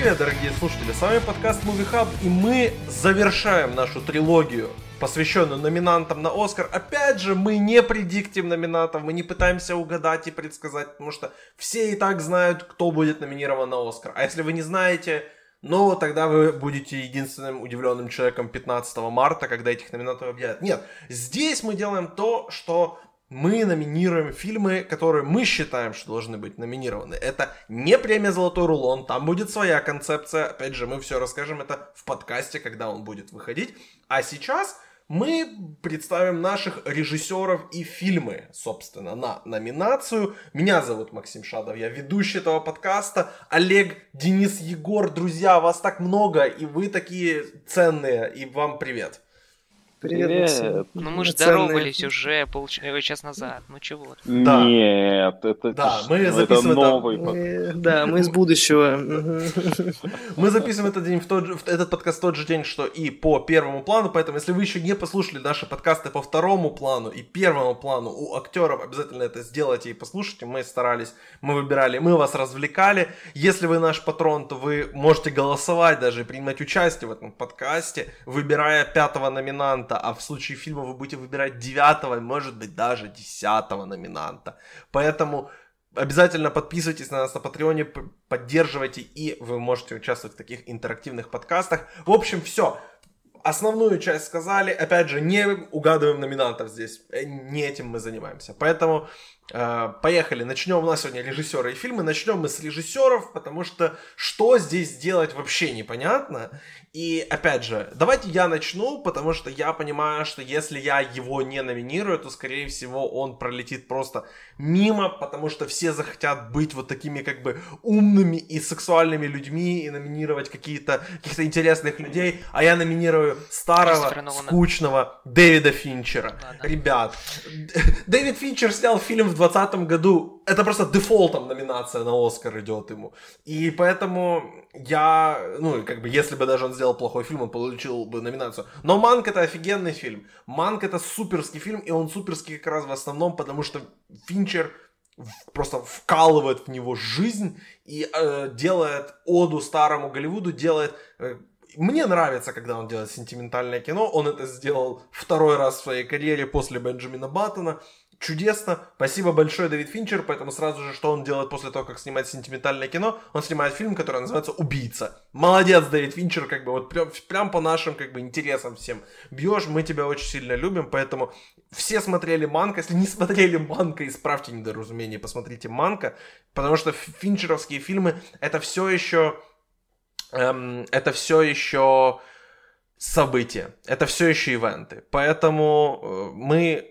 Привет, дорогие слушатели! С вами подкаст Movie Hub, и мы завершаем нашу трилогию, посвященную номинантам на Оскар. Опять же, мы не предиктим номинантов, мы не пытаемся угадать и предсказать, потому что все и так знают, кто будет номинирован на Оскар. А если вы не знаете, ну, тогда вы будете единственным удивленным человеком 15 марта, когда этих номинантов объявят. Нет, здесь мы делаем то, что мы номинируем фильмы, которые мы считаем, что должны быть номинированы. Это не премия «Золотой рулон», там будет своя концепция. Опять же, мы все расскажем это в подкасте, когда он будет выходить. А сейчас мы представим наших режиссеров и фильмы, собственно, на номинацию. Меня зовут Максим Шадов, я ведущий этого подкаста. Олег, Денис, Егор, друзья, вас так много, и вы такие ценные, и вам привет. Привет, Привет. Максим. Ну мы же здоровались уже полчас назад. Ну чего? Да. Нет, это, Да, мы ну, это записываем это- новый под- Мы- Да, мы из будущего. Мы записываем этот день в тот же, в этот подкаст в тот же день, что и по первому плану, поэтому если вы еще не послушали наши подкасты по второму плану и первому плану у актеров, обязательно это сделайте и послушайте. Мы старались, мы выбирали, мы вас развлекали. Если вы наш патрон, то вы можете голосовать даже и принимать участие в этом подкасте, выбирая пятого номинанта, а в случае фильма вы будете выбирать девятого, может быть даже десятого номинанта. Поэтому Обязательно подписывайтесь на нас на Патреоне, поддерживайте, и вы можете участвовать в таких интерактивных подкастах. В общем, все. Основную часть сказали. Опять же, не угадываем номинантов здесь. Э, Не этим мы занимаемся. Поэтому поехали. Начнем. У нас сегодня режиссеры и фильмы. Начнем мы с режиссеров, потому что что здесь делать вообще непонятно. И опять же, давайте я начну, потому что я понимаю, что если я его не номинирую, то скорее всего он пролетит просто мимо, потому что все захотят быть вот такими как бы умными и сексуальными людьми и номинировать какие-то каких-то интересных людей, а я номинирую старого, скучного Дэвида Финчера. Ладно. Ребят, Дэвид Финчер снял фильм в 2020 году, это просто дефолтом номинация на Оскар идет ему. И поэтому я, ну, как бы, если бы даже он сделал плохой фильм, он получил бы номинацию. Но Манк это офигенный фильм. Манк это суперский фильм, и он суперский как раз в основном, потому что Финчер просто вкалывает в него жизнь и э, делает оду старому Голливуду, делает... э, мне нравится, когда он делает сентиментальное кино. Он это сделал второй раз в своей карьере после Бенджамина Баттона. Чудесно. Спасибо большое, Дэвид Финчер. Поэтому сразу же, что он делает после того, как снимает сентиментальное кино? Он снимает фильм, который называется «Убийца». Молодец, Дэвид Финчер, как бы вот прям, прям по нашим как бы интересам всем бьешь. Мы тебя очень сильно любим, поэтому все смотрели Манка. Если не смотрели Манка, исправьте недоразумение, посмотрите Манка, потому что финчеровские фильмы это все еще эм, это все еще события, это все еще ивенты. Поэтому э, мы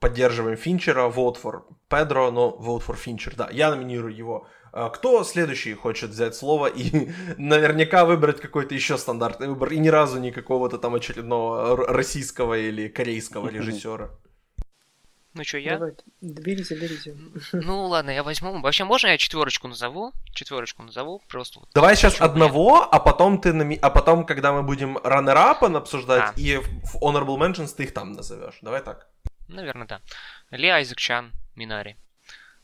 поддерживаем Финчера, vote for Педро, но vote for Финчер, да, я номинирую его. А Кто следующий хочет взять слово и наверняка выбрать какой-то еще стандартный выбор и ни разу не какого-то там очередного российского или корейского режиссера? Ну что, я? Давайте. Берите, берите. Ну ладно, я возьму. Вообще, можно я четверочку назову? Четверочку назову, просто вот. Давай сейчас одного, а потом ты нами... а потом, когда мы будем раннер-апа обсуждать А. и в honorable mentions ты их там назовешь. Давай так. Наверное, да. Ли Айзек Чан, Минари.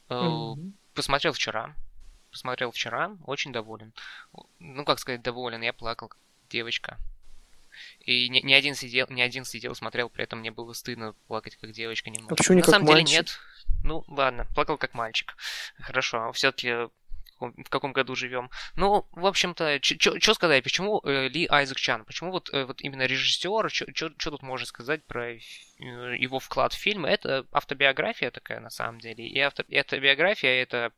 Э, Мгм. Посмотрел вчера. Посмотрел вчера, очень доволен. Ну, как сказать, доволен. Я плакал, девочка. И не, не один сидел, не один сидел, смотрел, при этом мне было стыдно плакать как девочка немного. А почему не На как самом мальчик? деле нет. Ну, ладно, плакал как мальчик. Хорошо, все-таки в каком году живем. Ну, в общем-то, что сказать, почему э, Ли Айзек Чан? Почему вот, э, вот именно режиссер, что тут можно сказать про э, его вклад в фильм? Это автобиография такая, на самом деле. И авто, автобиография это...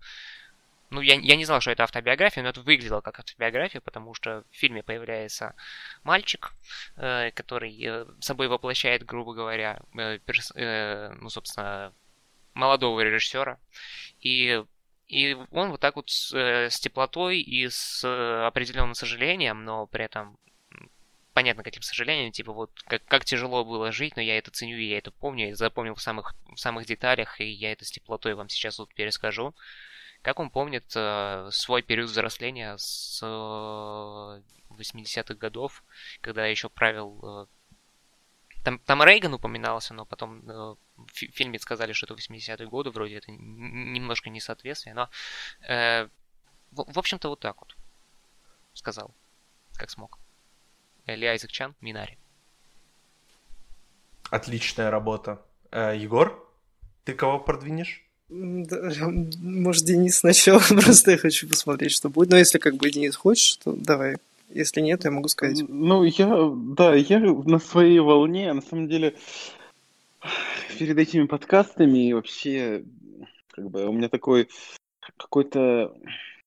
Ну, я, я не знал, что это автобиография, но это выглядело как автобиография, потому что в фильме появляется мальчик, э, который э, собой воплощает, грубо говоря, э, перс- э, ну, собственно, молодого режиссера. И и он вот так вот с, э, с теплотой и с э, определенным сожалением, но при этом понятно, каким сожалением, типа вот как, как тяжело было жить, но я это ценю, я это помню, я запомнил в самых, в самых деталях, и я это с теплотой вам сейчас вот перескажу. Как он помнит э, свой период взросления с э, 80-х годов, когда еще правил... Э, там, там Рейган упоминался, но потом э, в фи- фильме сказали, что это 80-е годы, вроде это немножко несоответствие, но... э, в, в общем-то, вот так вот. сказал, как смог. Ли Айзек Чан, Минари. Отличная работа. Э, Егор, ты кого продвинешь? Да, может, Денис сначала, просто я хочу посмотреть, что будет. Но если как бы Денис хочешь, то давай. Если нет, я могу сказать. Ну, я, да, я на своей волне, на самом деле, перед этими подкастами и вообще, как бы, у меня такой какой-то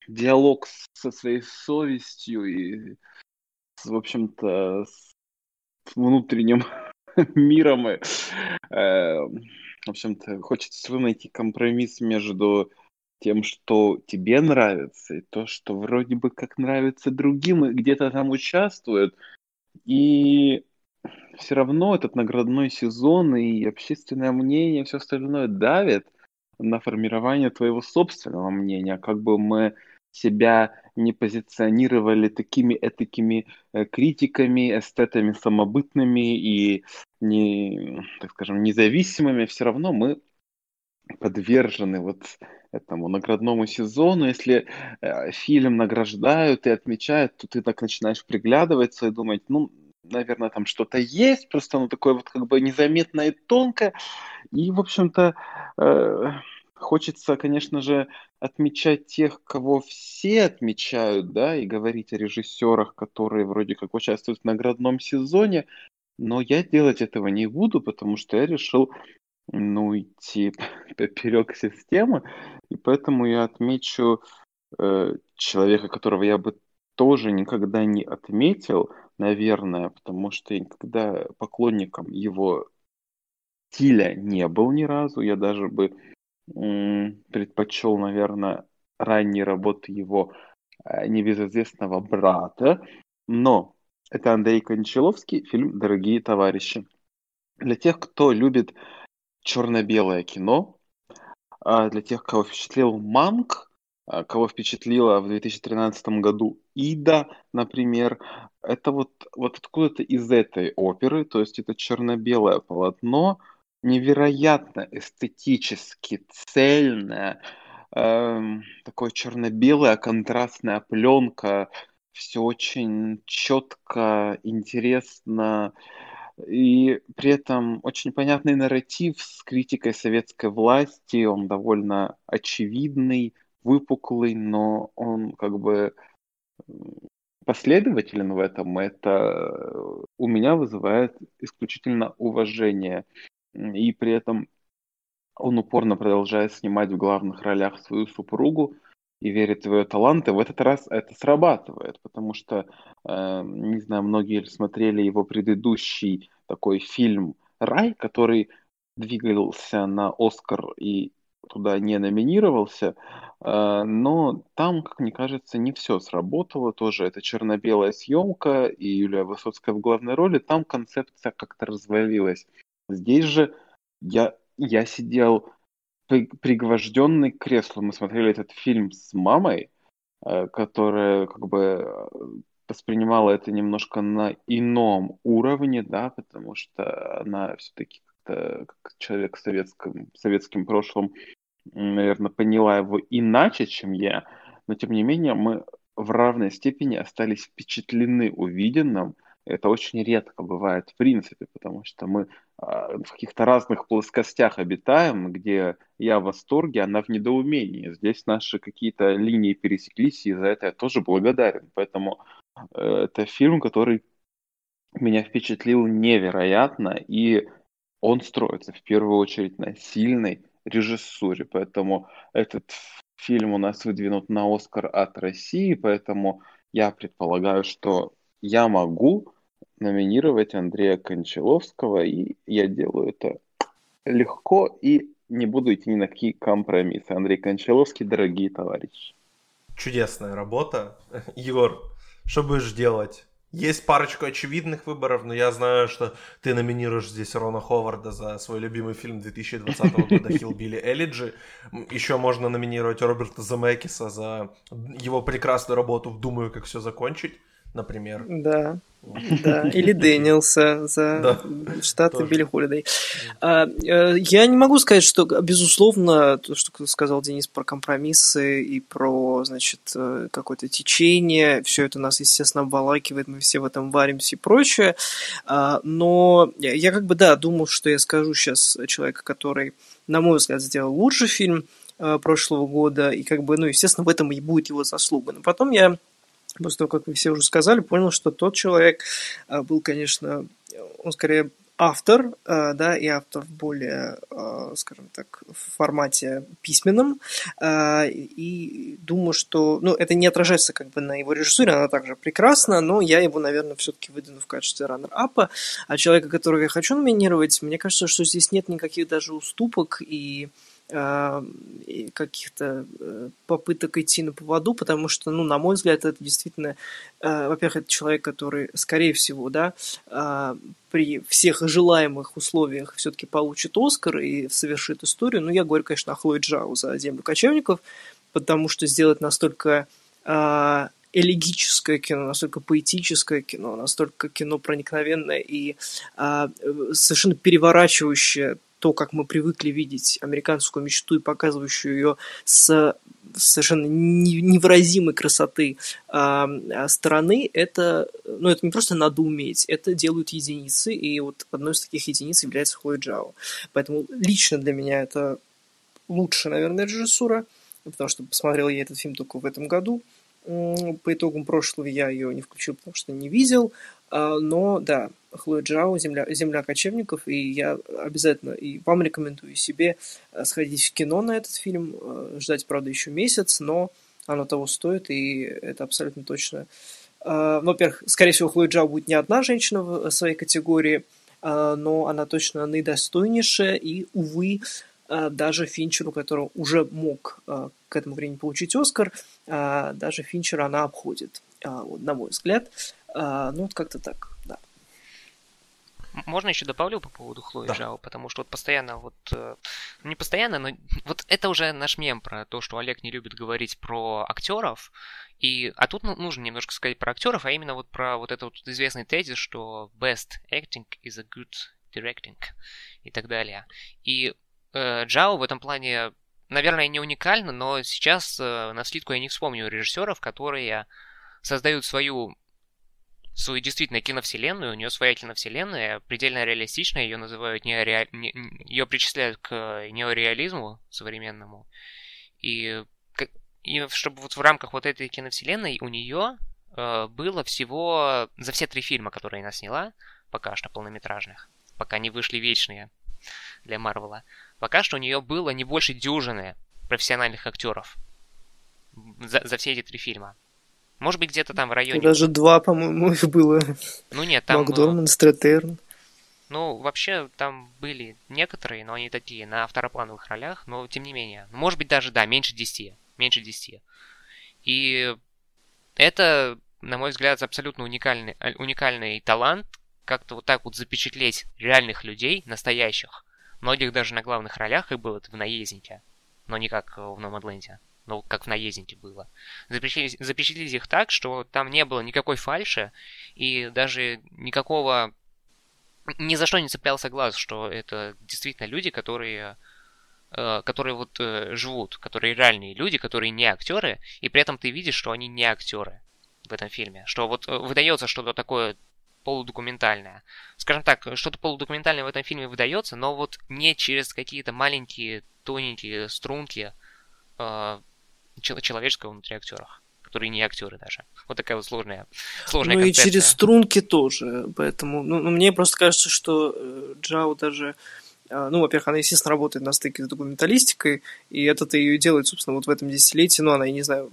диалог со своей совестью и, в общем-то, с внутренним миром. И, э, в общем-то, хочется найти компромисс между тем, что тебе нравится, и то, что вроде бы как нравится другим, и где-то там участвуют. И все равно этот наградной сезон и общественное мнение, все остальное давит на формирование твоего собственного мнения, как бы мы себя не позиционировали такими этакими э, критиками, эстетами самобытными и не, так скажем, независимыми, все равно мы подвержены вот этому наградному сезону. Если э, фильм награждают и отмечают, то ты так начинаешь приглядываться и думать, ну, наверное, там что-то есть, просто оно такое вот как бы незаметное и тонкое. И, в общем-то, э, хочется, конечно же, отмечать тех, кого все отмечают, да, и говорить о режиссерах, которые вроде как участвуют в наградном сезоне, но я делать этого не буду, потому что я решил, ну, идти поперек системы, и поэтому я отмечу э, человека, которого я бы тоже никогда не отметил, наверное, потому что я никогда поклонником его стиля не был ни разу. Я даже бы предпочел, наверное, ранние работы его э, небезызвестного брата. Но это Андрей Кончаловский, фильм «Дорогие товарищи». Для тех, кто любит черно-белое кино, а для тех, кого впечатлил Манк, а, кого впечатлила в 2013 году Ида, например, это вот, вот откуда-то из этой оперы, то есть это черно-белое полотно, невероятно эстетически цельное, эм, такое черно-белая контрастная пленка, все очень четко, интересно, и при этом очень понятный нарратив с критикой советской власти, он довольно очевидный, выпуклый, но он как бы последователен в этом, это у меня вызывает исключительно уважение. И при этом он упорно продолжает снимать в главных ролях свою супругу и верит в ее таланты. В этот раз это срабатывает, потому что, э, не знаю, многие смотрели его предыдущий такой фильм «Рай», который двигался на Оскар и туда не номинировался, э, но там, как мне кажется, не все сработало. Тоже это черно-белая съемка и Юлия Высоцкая в главной роли. Там концепция как-то развалилась. Здесь же я, я сидел пригвожденный к креслу. Мы смотрели этот фильм с мамой, э, которая как бы э, воспринимала это немножко на ином уровне, да, потому что она все-таки как человек с советским, советским прошлым, наверное, поняла его иначе, чем я, но тем не менее мы в равной степени остались впечатлены увиденным, это очень редко бывает в принципе, потому что мы а, в каких-то разных плоскостях обитаем, где я в восторге, она в недоумении. Здесь наши какие-то линии пересеклись, и за это я тоже благодарен. Поэтому э, это фильм, который меня впечатлил невероятно, и он строится в первую очередь на сильной режиссуре. Поэтому этот фильм у нас выдвинут на Оскар от России, поэтому я предполагаю, что я могу номинировать Андрея Кончаловского, и я делаю это легко и не буду идти ни на какие компромиссы. Андрей Кончаловский, дорогие товарищи. Чудесная работа. Егор, что будешь делать? Есть парочку очевидных выборов, но я знаю, что ты номинируешь здесь Рона Ховарда за свой любимый фильм 2020 года «Хиллбилли Элиджи». Еще можно номинировать Роберта Замекиса за его прекрасную работу в «Думаю, как все закончить». Например. Да. Да, или Дэниелса за Да. штаты. Билли Холидей. А, э, Я не могу сказать, что, безусловно, то, что сказал Денис про компромиссы и про, значит, э, какое-то течение, все это нас, естественно, обволакивает, мы все в этом варимся и прочее. А, Но я я как бы, да, думал, что я скажу сейчас человека, который, на мой взгляд, сделал лучший фильм э, прошлого года, и как бы, ну, естественно, в этом и будет его заслуга. Но потом я после того, как вы все уже сказали, понял, что тот человек а, был, конечно, он скорее автор, а, да, и автор более, а, скажем так, в формате письменном, и думаю, что, ну, это не отражается как бы на его режиссуре, она также прекрасна, но я его, наверное, все-таки выдвину в качестве раннер-апа, а человека, которого я хочу номинировать, мне кажется, что здесь нет никаких даже уступок и каких-то э, попыток идти на поводу, потому что, ну, на мой взгляд, это действительно, э, во-первых, это человек, который, скорее всего, да, а, при всех желаемых условиях все-таки получит Оскар и совершит историю. Ну, я говорю, конечно, о Хлое Джао за «Землю кочевников», потому что сделать настолько а, элегическое кино, настолько поэтическое кино, настолько кино проникновенное и а, э, совершенно переворачивающее то, как мы привыкли видеть американскую мечту и показывающую ее с совершенно не- невыразимой красоты а, стороны, это, ну, это не просто надо уметь, это делают единицы, и вот одной из таких единиц является Хлоя Джао. Поэтому лично для меня это лучшая, наверное, режиссура, потому что посмотрел я этот фильм только в этом году. По итогам прошлого я ее не включил, потому что не видел. А, Но да, Хлоя Джао, земля, земля кочевников, и я обязательно и вам рекомендую, себе э, сходить в кино на этот фильм, э, ждать, правда, еще месяц, но оно того стоит, и это абсолютно точно. А, Во-первых, скорее всего, Хлоя Джао будет не одна женщина в своей категории, а, но она точно наидостойнейшая, и, увы, даже Финчеру, который уже мог к этому времени получить Оскар, даже Финчера она обходит, на мой взгляд. А, Ну, вот как-то так, да. Можно еще добавлю по поводу Хлои Да. Жао, потому что вот постоянно вот... э, ну, Не постоянно, но вот это уже наш мем про то, что Олег не любит говорить про актеров. И, а тут ну, нужно немножко сказать про актеров, а именно вот про вот этот вот известный тезис, что best acting is a good directing и так далее. И э, Джао в этом плане, наверное, не уникально, но сейчас э, на слитку я не вспомню режиссеров, которые создают свою свою действительно киновселенную, у нее своя киновселенная, предельно реалистичная, ее называют неореаль... не- ее причисляют к неореализму современному. И, и чтобы вот в рамках вот этой киновселенной у нее э, было всего за все три фильма, которые она сняла, пока что полнометражных, пока не вышли вечные для Марвела, пока что у нее было не больше дюжины профессиональных актеров за, за все эти три фильма. Может быть, где-то там в районе... Даже два, по-моему, их было. Ну нет, там... Макдорман, Стрэтерн. Ну, вообще, там были некоторые, но они такие, на второплановых ролях, но тем не менее. Может быть, даже, да, меньше 10. Меньше 10. И это, на мой взгляд, абсолютно уникальный, э, уникальный талант, как-то вот так вот запечатлеть реальных людей, настоящих. Многих даже на главных ролях, и было это в «Наезднике», но не как в «Номадленде», но как в «Наезднике» было. Запечатлеть, запечатлеть их так, что там не было никакой фальши, и даже никакого ни за что не цеплялся глаз, что это действительно люди, которые э, которые вот э, живут, которые реальные люди, которые не актеры, и при этом ты видишь, что они не актеры в этом фильме, что вот э, выдается что-то такое полудокументальное. Скажем так, что-то полудокументальное в этом фильме выдается, но вот не через какие-то маленькие тоненькие струнки э, человеческого внутри актеров, которые не актеры даже. Вот такая вот сложная, сложная Ну и концепция. через струнки тоже, поэтому, ну, ну, мне просто кажется, что э, Джао даже, а, ну, во-первых, она, естественно, работает на стыке с документалистикой, и это-то ее и делает, собственно, вот в этом десятилетии, ну, она, я не знаю,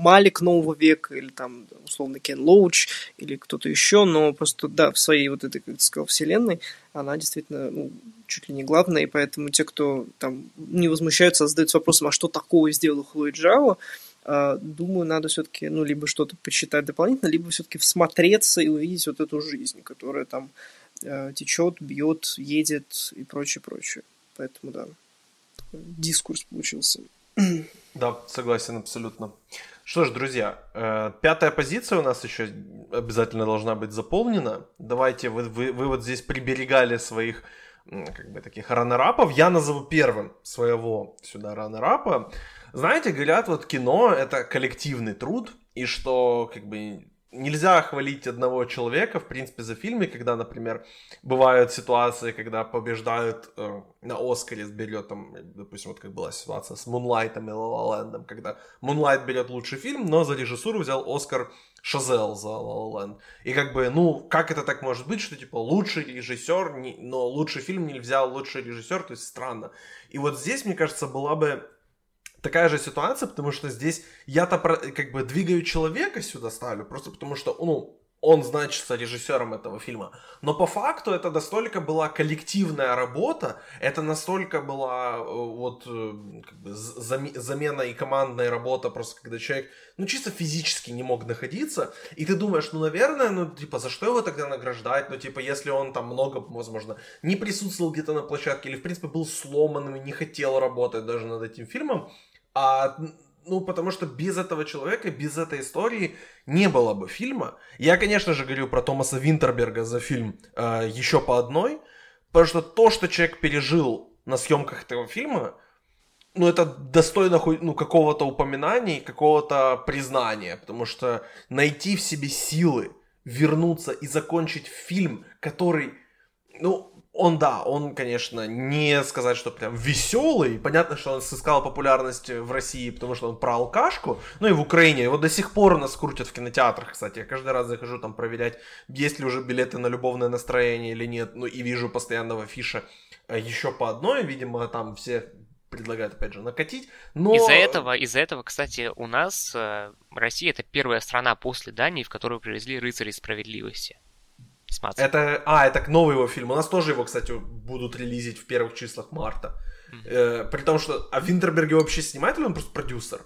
Малик нового века, или там, условно, Кен Лоуч, или кто-то еще, но просто, да, в своей вот этой, как ты сказал, вселенной, она действительно, ну, чуть ли не главная, и поэтому те, кто там не возмущаются, а задаются вопросом, а что такого сделала Хлоя Джао, а, думаю, надо все-таки, ну, либо что-то почитать дополнительно, либо все-таки всмотреться и увидеть вот эту жизнь, которая там э, течет, бьет, едет и прочее, прочее. Поэтому, да, дискурс получился. Да, согласен абсолютно. Что ж, друзья, э, пятая позиция у нас еще обязательно должна быть заполнена. Давайте, вы, вы, вы вот здесь приберегали своих как бы таких раннерапов. Я назову первым своего сюда раннерапа. Знаете, говорят, вот кино это коллективный труд, и что как бы нельзя хвалить одного человека, в принципе, за фильмы, когда, например, бывают ситуации, когда побеждают э, на Оскаре, берет там, допустим, вот как была ситуация с Мунлайтом и Ла когда Мунлайт берет лучший фильм, но за режиссуру взял Оскар Шазел за Ла Ленд. И как бы, ну, как это так может быть, что, типа, лучший режиссер, не, но лучший фильм не взял лучший режиссер, то есть странно. И вот здесь, мне кажется, была бы такая же ситуация, потому что здесь я-то как бы двигаю человека сюда ставлю, просто потому что, ну, он значится режиссером этого фильма. Но по факту это настолько была коллективная работа, это настолько была э, вот э, как бы замена и командная работа, просто когда человек, ну, чисто физически не мог находиться, и ты думаешь, ну, наверное, ну, типа, за что его тогда награждать? Ну, типа, если он там много, возможно, не присутствовал где-то на площадке, или, в принципе, был сломанным и не хотел работать даже над этим фильмом, а, ну, потому что без этого человека, без этой истории не было бы фильма. Я, конечно же, говорю про Томаса Винтерберга за фильм э, еще по одной, потому что то, что человек пережил на съемках этого фильма, ну, это достойно ну, какого-то упоминания, какого-то признания, потому что найти в себе силы, вернуться и закончить фильм, который, ну, он, да, он, конечно, не сказать, что прям веселый. Понятно, что он сыскал популярность в России, потому что он про алкашку. Ну и в Украине. Его до сих пор нас крутят в кинотеатрах, кстати. Я каждый раз захожу там проверять, есть ли уже билеты на любовное настроение или нет. Ну и вижу постоянного фиша э, еще по одной. Видимо, там все предлагают, опять же, накатить. Но... Из-за этого, из-за этого, кстати, у нас э, Россия это первая страна после Дании, в которую привезли рыцари справедливости. Смотри. Это, а, это новый его фильм. У нас тоже его, кстати, будут релизить в первых числах марта. Mm-hmm. Э, при том, что... А Винтерберге вообще снимает или он просто продюсер?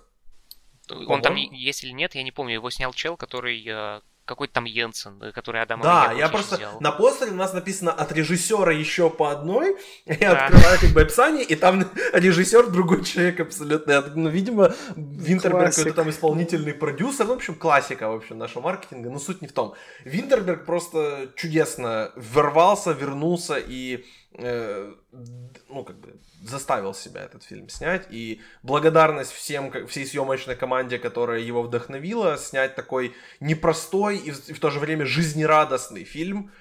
Он По-моему? там есть или нет, я не помню. Его снял чел, который э, какой-то там Йенсен, э, который Адам Да, я просто сделал. на постере у нас написано от режиссера еще по одной. Я да. открываю как бы описание, и там режиссер другой человек абсолютно. Ну, видимо, Винтерберг это там исполнительный продюсер. Ну, в общем, классика, в общем, нашего маркетинга. Но суть не в том. Винтерберг просто чудесно ворвался, вернулся и ну, как бы заставил себя этот фильм снять. И благодарность всем, всей съемочной команде, которая его вдохновила, снять такой непростой и в, и в то же время жизнерадостный фильм,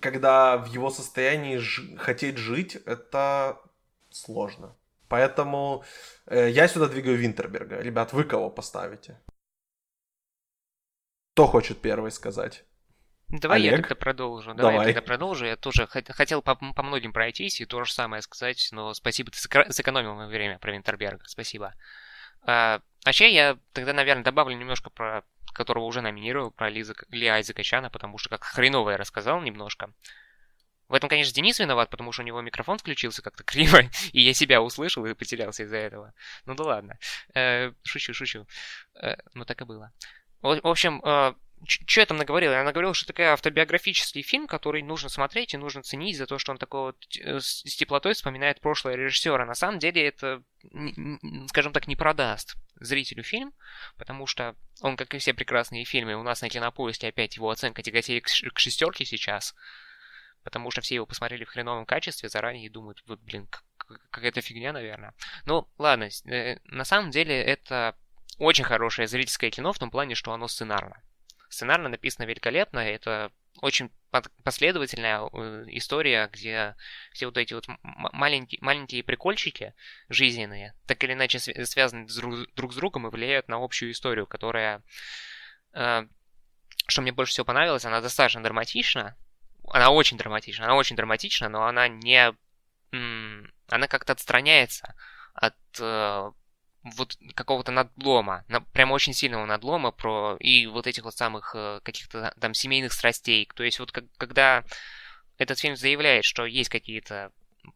когда в его состоянии ж- хотеть жить, это сложно. Поэтому э, я сюда двигаю Винтерберга. Ребят, вы кого поставите? Кто хочет первый сказать? Давай Олег? я тогда продолжу. Давай, Давай. я тогда продолжу. Я тоже хотел по, по многим пройтись и то же самое сказать, но спасибо, ты сэкономил мое время про Винтерберга. Спасибо. А, вообще, я тогда, наверное, добавлю немножко про которого уже номинировал, про Лиза, Ли Айзека Чана, потому что как хреново я рассказал немножко. В этом, конечно, Денис виноват, потому что у него микрофон включился как-то криво, и я себя услышал и потерялся из-за этого. Ну да ладно. Э, шучу, шучу. Э, ну так и было. В общем, э, что я там наговорил? Я наговорил, что такой автобиографический фильм, который нужно смотреть и нужно ценить за то, что он такой вот э, с теплотой вспоминает прошлое режиссера. На самом деле это, скажем так, не продаст зрителю фильм, потому что он, как и все прекрасные фильмы, у нас на кинопоиске опять его оценка тяготеет к шестерке сейчас, потому что все его посмотрели в хреновом качестве заранее и думают, вот, блин, какая-то фигня, наверное. Ну, ладно, э, на самом деле это очень хорошее зрительское кино в том плане, что оно сценарно. Сценарно написано великолепно, это очень последовательная э, история, где все вот эти вот маленькие, маленькие прикольчики жизненные так или иначе связаны друг с другом и влияют на общую историю, которая, э, что мне больше всего понравилось, она достаточно драматична, она очень драматична, она очень драматична, но она не, она как-то отстраняется от э, вот какого-то надлома, на, прям очень сильного надлома про и вот этих вот самых э, каких-то там семейных страстей. То есть вот как, когда этот фильм заявляет, что есть какие-то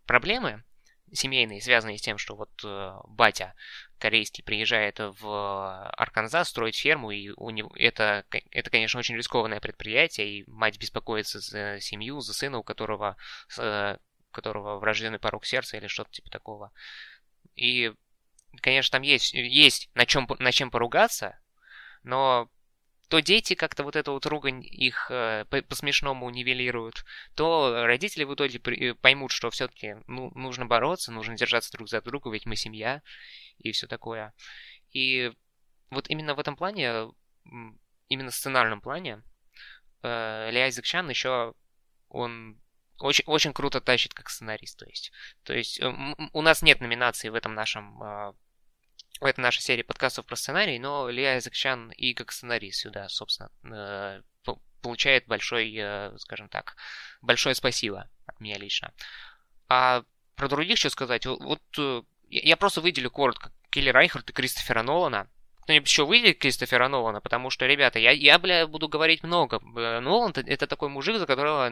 проблемы семейные, связанные с тем, что вот э, батя корейский приезжает в Арканзас строить ферму, и у него это, это, конечно, очень рискованное предприятие, и мать беспокоится за семью, за сына, у которого, э, которого врожденный порог сердца или что-то типа такого. И конечно, там есть, есть на, чем, на чем поругаться, но то дети как-то вот эту вот ругань их э, по-смешному нивелируют, то родители в итоге поймут, что все-таки ну, нужно бороться, нужно держаться друг за друга, ведь мы семья и все такое. И вот именно в этом плане, именно в сценарном плане, э, Чан еще он очень, очень круто тащит как сценарист, то есть. То есть э, у нас нет номинации в этом нашем э, в этой нашей серии подкастов про сценарий, но Ли Айзек Чан и как сценарист сюда, собственно, э, получает большой, скажем так, большое спасибо от меня лично. А про других что сказать? Вот я просто выделю коротко Келли Райхард и Кристофера Нолана кто-нибудь еще выйдет Кристофера Нолана, потому что, ребята, я, я бля, буду говорить много. Нолан это такой мужик, за которого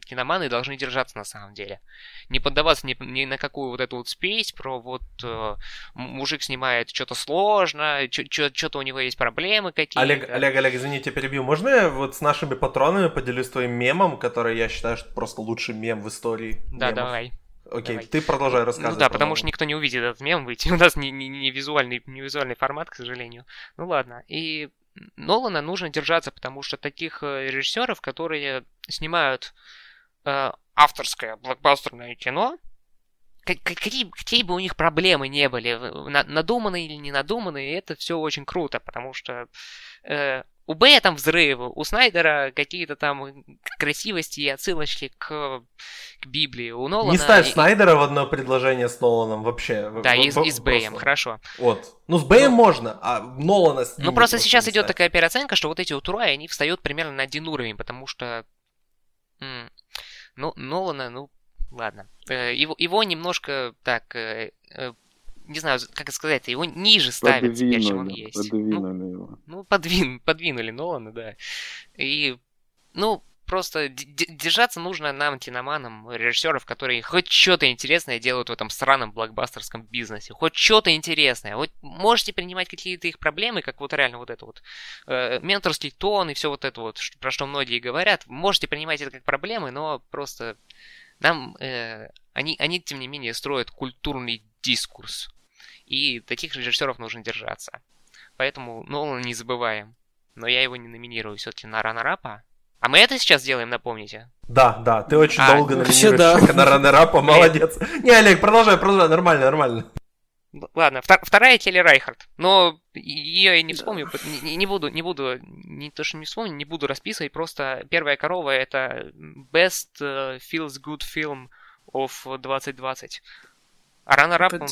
киноманы должны держаться на самом деле. Не поддаваться ни, ни на какую вот эту вот спесь про вот э, мужик снимает что-то сложно, что-то у него есть проблемы какие-то. Олег, Олег, Олег, извините, перебью. Можно я вот с нашими патронами поделюсь твоим мемом, который я считаю, что просто лучший мем в истории Да, мемов? давай. Окей, Давай. ты продолжай рассказывать. Ну да, потому что никто не увидит этот мем выйти. У нас не, не, не, визуальный, не визуальный формат, к сожалению. Ну ладно. И Нолана нужно держаться, потому что таких э, режиссеров, которые снимают э, авторское блокбастерное кино, какие, какие бы у них проблемы не были, надуманные или не надуманные, это все очень круто, потому что э, у Бэя там взрывы, у Снайдера какие-то там красивости и отсылочки к, к Библии. У Нолана... Не ставь и... Снайдера в одно предложение с Ноланом вообще. Да, и, и с Бэем, хорошо. Вот. Ну, с Бэем Но... можно, а Нолана с Ну, просто сейчас идет такая переоценка, что вот эти утруи, они встают примерно на один уровень, потому что... Ну, Нолана, ну, ладно. Э, его, его немножко так э, э, не знаю, как сказать, его ниже ставят теперь, чем он есть. Подвинули ну, его. Ну, подвин, подвинули Нолана, да. И, ну, просто держаться нужно нам, киноманам, режиссеров, которые хоть что-то интересное делают в этом сраном блокбастерском бизнесе, хоть что-то интересное. Вот можете принимать какие-то их проблемы, как вот реально вот это вот э, менторский тон и все вот это вот, про что многие говорят. Можете принимать это как проблемы, но просто нам э, они, они, тем не менее, строят культурный дискурс. И таких режиссеров нужно держаться. Поэтому Нолана не забываем. Но я его не номинирую все-таки на раннерапа. А мы это сейчас делаем, напомните? Да, да, ты очень а, долго номинируешь да. на раннерапа, молодец. Не, Олег, продолжай, продолжай, нормально, нормально. Ладно, вторая Келли Райхард. Но ее я не вспомню, не, не буду, не буду, не то, что не вспомню, не буду расписывать, просто первая корова это Best э, Feels Good Film of 2020. А раннерап, да,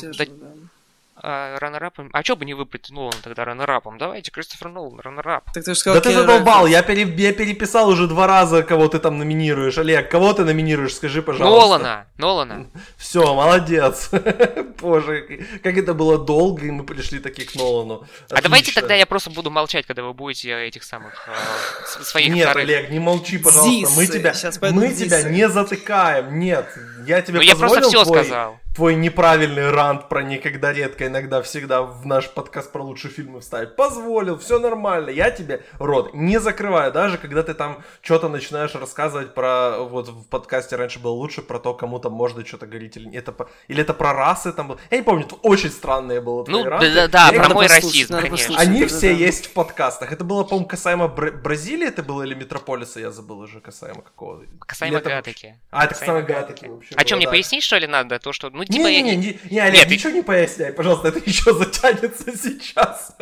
а, раннерапом. А чё бы не выбрать Нолана тогда раннерапом? Давайте, Кристофер Нолан, раннерап. Так ты же сказал, да ты задолбал, я, пере, я переписал уже два раза, кого ты там номинируешь. Олег, кого ты номинируешь, скажи, пожалуйста. Нолана, Нолана. Все, молодец. Боже, как это было долго, и мы пришли таки к Нолану. Отлично. А давайте тогда я просто буду молчать, когда вы будете этих самых э, своих Нет, вторых... Олег, не молчи, пожалуйста. Зисы. Мы тебя, мы тебя не затыкаем. Нет, я тебе ну, я просто все твой... сказал твой неправильный рант про никогда редко, иногда всегда в наш подкаст про лучшие фильмы вставить. Позволил, все нормально. Я тебе рот не закрываю, даже когда ты там что-то начинаешь рассказывать про, вот в подкасте раньше было лучше про то, кому там можно что-то говорить, или это, или это про расы там было. Я не помню, очень странные было Ну, да-да-да, про мой расизм, конечно. Они да, все да. есть в подкастах. Это было, по-моему, касаемо Бра- Бразилии, это было или Метрополиса, я забыл уже, касаемо какого. Касаемо Гатаки. А, это касаемо Гатаки. А что, мне пояснить, что ли, надо? То, что, ну, типа... Не-не-не, не, не, Олег, Нет, ничего ты... не поясняй, пожалуйста, это еще затянется сейчас.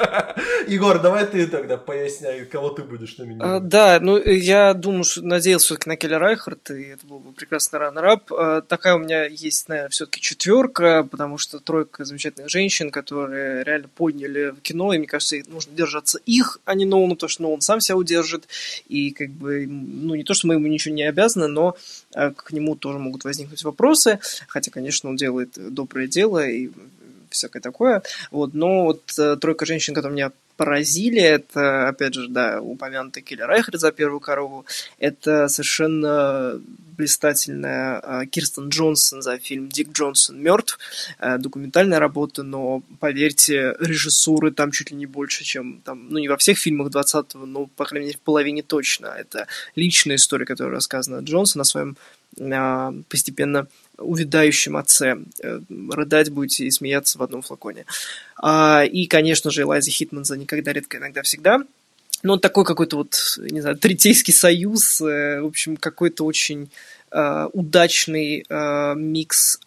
Егор, давай ты тогда поясняй, кого ты будешь номинировать. А, да, ну, я думаю, что надеялся все-таки на Келли Райхард, и это был бы прекрасный раннер-ап. А, такая у меня есть, наверное, все-таки четверка, потому что тройка замечательных женщин, которые реально подняли в кино, и мне кажется, нужно держаться их, а не Ноуну, потому что Ноун сам себя удержит, и как бы, ну, не то, что мы ему ничего не обязаны, но а, к нему тоже могут возникнуть вопросы, хотя, конечно, он делает доброе дело и всякое такое. Вот, но вот э, тройка женщин, которые меня поразили, это, опять же, да, упомянутый Келли Райхерт за первую корову, это совершенно блистательная э, Кирстен Джонсон за фильм «Дик Джонсон мертв», э, документальная работа, но, поверьте, режиссуры там чуть ли не больше, чем там, ну, не во всех фильмах 20-го, но, по крайней мере, в половине точно. Это личная история, которая рассказана Джонсон о своем постепенно увядающем отце. Э, рыдать будете и смеяться в одном флаконе. А, и, конечно же, Элайза Хитман за «Никогда, редко, иногда, всегда». ну, такой какой-то вот, не знаю, Третейский союз, э, в общем, какой-то очень э, удачный микс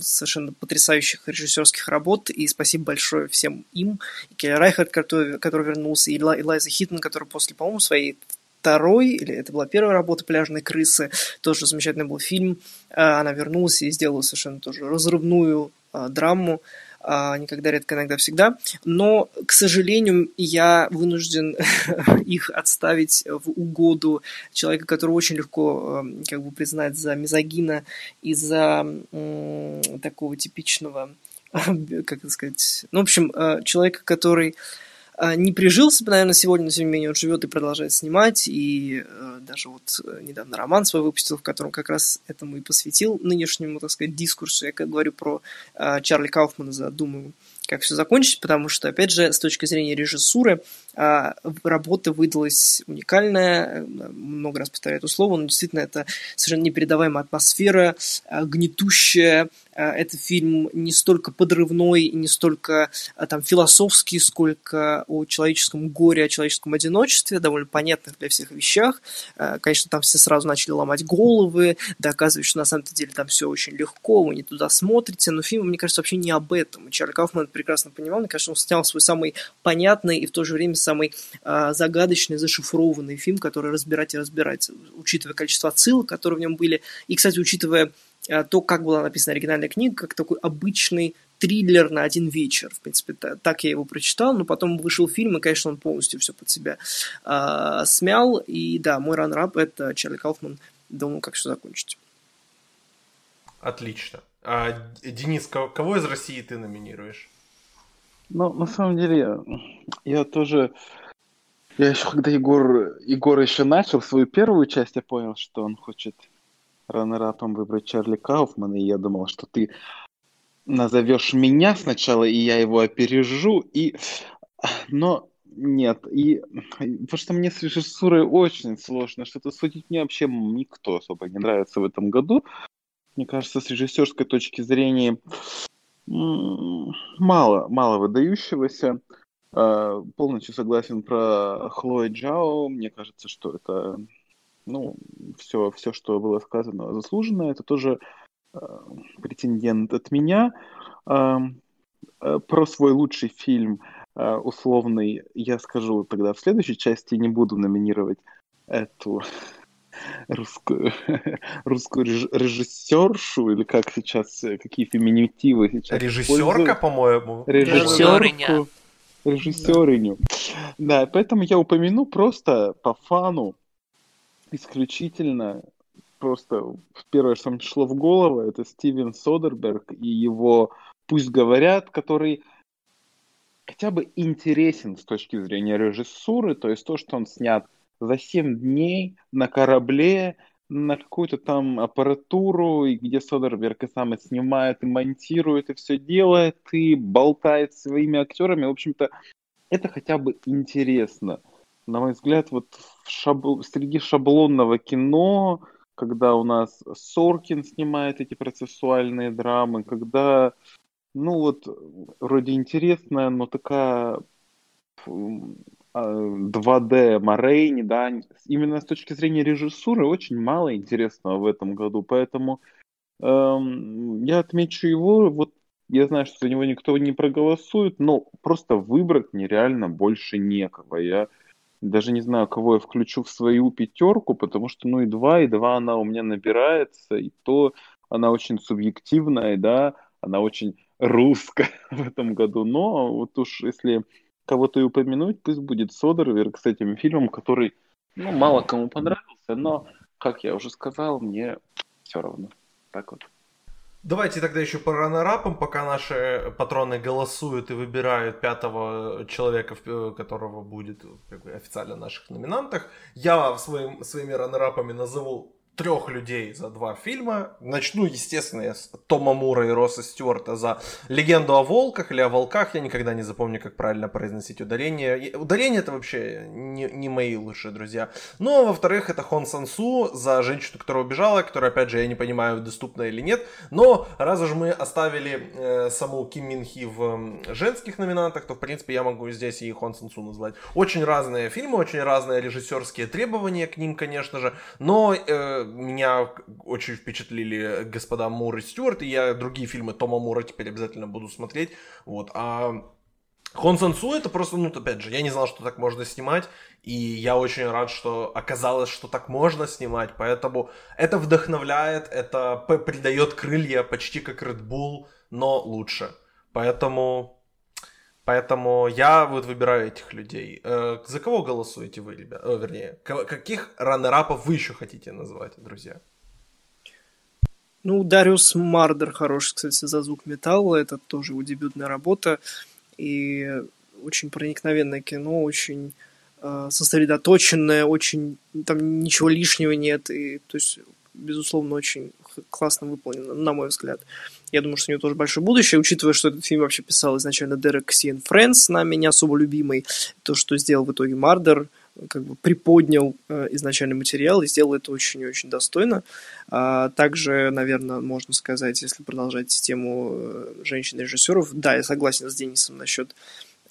совершенно потрясающих режиссерских работ, и спасибо большое всем им, и Келли Райхард, который, который вернулся, и Элайза Хиттон, который после, по-моему, своей второй, или это была первая работа «Пляжные крысы», тоже замечательный был фильм, э, она вернулась и сделала совершенно тоже разрывную э, драму, а, никогда, редко, иногда, всегда. Но, к сожалению, я вынужден их отставить в угоду человека, которого очень легко эм, как бы признать за мизогина и за такого типичного, как это сказать, ну, в общем, э, человека, который не прижился бы, наверное, сегодня, но тем не менее он живет и продолжает снимать, и э, даже вот э, недавно роман свой выпустил, в котором как раз этому и посвятил нынешнему, так сказать, дискурсу. Я как говорю про э, Чарли Кауфмана за «Думаю, как все закончить», потому что, опять же, с точки зрения режиссуры, э, работа выдалась уникальная, много раз повторяю это слово, но действительно это совершенно непередаваемая атмосфера, гнетущая, это фильм не столько подрывной не столько э, там философский, сколько о человеческом горе, о человеческом одиночестве, довольно понятных для всех вещах. Э, конечно, там все сразу начали ломать головы, доказывать, что на самом деле там все очень легко, вы не туда смотрите, но фильм, мне кажется, вообще не об этом. И Чарли Кауфман прекрасно понимал, мне кажется, он снял свой самый понятный и в то же время самый загадочный, зашифрованный фильм, который разбирать и разбирать, учитывая количество отсылок, которые в нем были, и, кстати, учитывая то, как была написана оригинальная книга, как такой обычный триллер на один вечер. В принципе, так я его прочитал, но потом вышел фильм, и, конечно, он полностью все под себя э, смял. И да, мой ранрап это Чарли Кауфман. Думаю, как все закончить. Отлично. А, Денис, кого из России ты номинируешь? Ну, на самом деле, я, я тоже... Я еще, когда Егор, Егор еще начал свою первую часть, я понял, что он хочет раннерапом выбрать Чарли Кауфмана, и я думал, что ты назовешь меня сначала, и я его опережу, и... Но нет, и потому что мне с режиссурой очень сложно что-то судить. Мне вообще никто особо не нравится в этом году. Мне кажется, с режиссерской точки зрения мало, мало выдающегося. А, полностью согласен про Хлои Джао. Мне кажется, что это ну, все, все, что было сказано, заслуженно. Это тоже э, претендент от меня. Э, э, про свой лучший фильм э, условный я скажу тогда в следующей части. Не буду номинировать эту русскую, русскую режиссершу, или как сейчас, э, какие феминитивы сейчас Режиссерка, по-моему. Режиссериню. Режиссериню. Да, поэтому я упомяну просто по фану исключительно просто первое, что мне шло в голову, это Стивен Содерберг и его «Пусть говорят», который хотя бы интересен с точки зрения режиссуры, то есть то, что он снят за 7 дней на корабле, на какую-то там аппаратуру, и где Содерберг и сам и снимает, и монтирует, и все делает, и болтает своими актерами. В общем-то, это хотя бы интересно на мой взгляд, вот в шабл... среди шаблонного кино, когда у нас Соркин снимает эти процессуальные драмы, когда, ну вот, вроде интересная, но такая 2D Морейни, да, именно с точки зрения режиссуры очень мало интересного в этом году, поэтому эм, я отмечу его, вот я знаю, что за него никто не проголосует, но просто выбрать нереально больше некого. Я даже не знаю, кого я включу в свою пятерку, потому что, ну, и два, и два она у меня набирается, и то она очень субъективная, да, она очень русская в этом году, но вот уж если кого-то и упомянуть, пусть будет Содерверк с этим фильмом, который, ну, мало кому понравился, но, как я уже сказал, мне все равно. Так вот. Давайте тогда еще по раннерапам, пока наши патроны голосуют и выбирают пятого человека, которого будет как бы, официально наших номинантах. Я своим, своими раннерапами назову трех людей за два фильма. Начну, естественно, я с Тома Мура и Росса Стюарта за «Легенду о волках» или о волках. Я никогда не запомню, как правильно произносить ударение. Ударение это вообще не, не мои лучшие друзья. Ну, а во-вторых, это Хон Сансу за женщину, которая убежала, которая, опять же, я не понимаю, доступна или нет. Но раз уж мы оставили э, саму Ким Мин Хи в э, женских номинантах, то, в принципе, я могу здесь и Хон Сансу назвать. Очень разные фильмы, очень разные режиссерские требования к ним, конечно же. Но э, меня очень впечатлили господа Мур и Стюарт, и я другие фильмы Тома Мура теперь обязательно буду смотреть. Вот. А Хон Сансу это просто, ну, опять же, я не знал, что так можно снимать, и я очень рад, что оказалось, что так можно снимать, поэтому это вдохновляет, это придает крылья почти как Red Bull, но лучше. Поэтому Поэтому я вот выбираю этих людей. Э, за кого голосуете вы, ребята? Э, вернее, каких раннерапов вы еще хотите назвать, друзья? Ну, Дариус Мардер хороший, кстати, за звук металла. Это тоже его дебютная работа. И очень проникновенное кино, очень э, сосредоточенное, очень... Там ничего лишнего нет. И, то есть, безусловно, очень классно выполнено, на мой взгляд. Я думаю, что у него тоже большое будущее, учитывая, что этот фильм вообще писал изначально Дерек Сиен Фрэнс, нами не особо любимый. То, что сделал в итоге Мардер, как бы приподнял э, изначальный материал и сделал это очень-очень достойно. А, также, наверное, можно сказать, если продолжать тему э, женщин-режиссеров, да, я согласен с Денисом насчет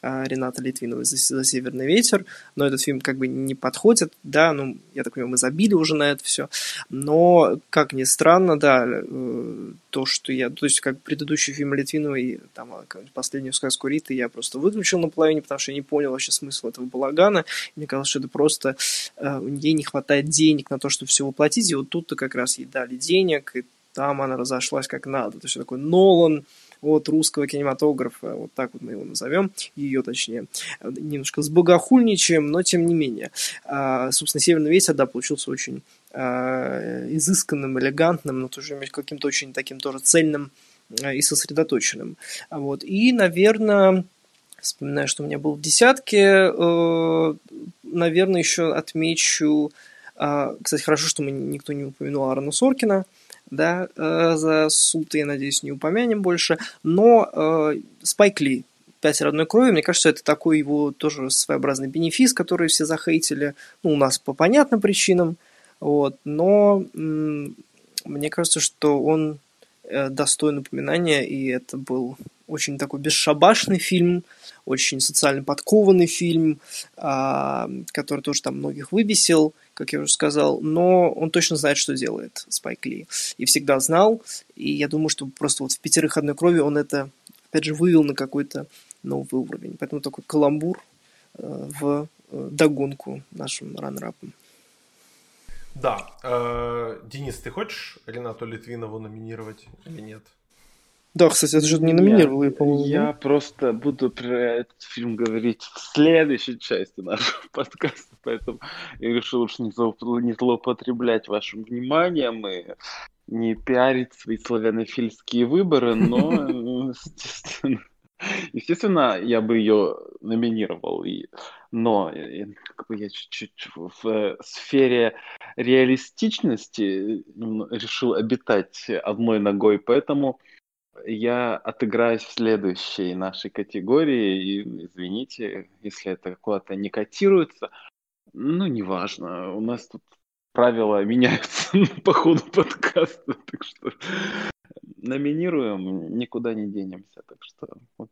Рената Литвинова за, за «Северный ветер», но этот фильм как бы не подходит, да, ну, я так понимаю, мы забили уже на это все, но, как ни странно, да, э, то, что я, то есть, как предыдущий фильм Литвиновой, там, а, последнюю сказку Риты я просто выключил на половине, потому что я не понял вообще смысл этого балагана, мне казалось, что это просто, э, ей не хватает денег на то, чтобы все воплотить, и вот тут-то как раз ей дали денег, и там она разошлась как надо, то есть, такой Нолан, от русского кинематографа, вот так вот мы его назовем, ее точнее, немножко с богохульничаем, но тем не менее. А, собственно, «Северный ветер», да, получился очень а, изысканным, элегантным, но тоже каким-то очень таким тоже цельным а, и сосредоточенным. Вот. И, наверное, вспоминаю, что у меня был в десятке, э, наверное, еще отмечу, кстати, хорошо, что мы никто не упомянул Аарона Соркина, да, э, за суд, я надеюсь, не упомянем больше, но э, Спайк Ли, «Пять родной крови», мне кажется, это такой его тоже своеобразный бенефис, который все захейтили, ну, у нас по понятным причинам, вот, но м- мне кажется, что он э, достоин упоминания, и это был очень такой бесшабашный фильм, очень социально подкованный фильм, а, который тоже там многих выбесил, как я уже сказал, но он точно знает, что делает Спайк Ли. И всегда знал, и я думаю, что просто вот в «Пятерых одной крови» он это, опять же, вывел на какой-то новый уровень. Поэтому такой каламбур э, в э, догонку нашим ранрапам. Да. Э, Денис, ты хочешь Ренату Литвинову номинировать или нет? Да, кстати, это же не номинировал, я, по-моему. Я просто буду про этот фильм говорить в следующей части нашего подкаста, поэтому я решил лучше не, не злоупотреблять вашим вниманием и не пиарить свои славянофильские выборы, но, естественно, естественно, я бы ее номинировал, и, но как бы я чуть-чуть в сфере реалистичности решил обитать одной ногой, поэтому я отыграюсь в следующей нашей категории. И извините, если это куда-то не котируется. Ну, неважно. У нас тут правила меняются по ходу подкаста. Так что номинируем, никуда не денемся. Так что вот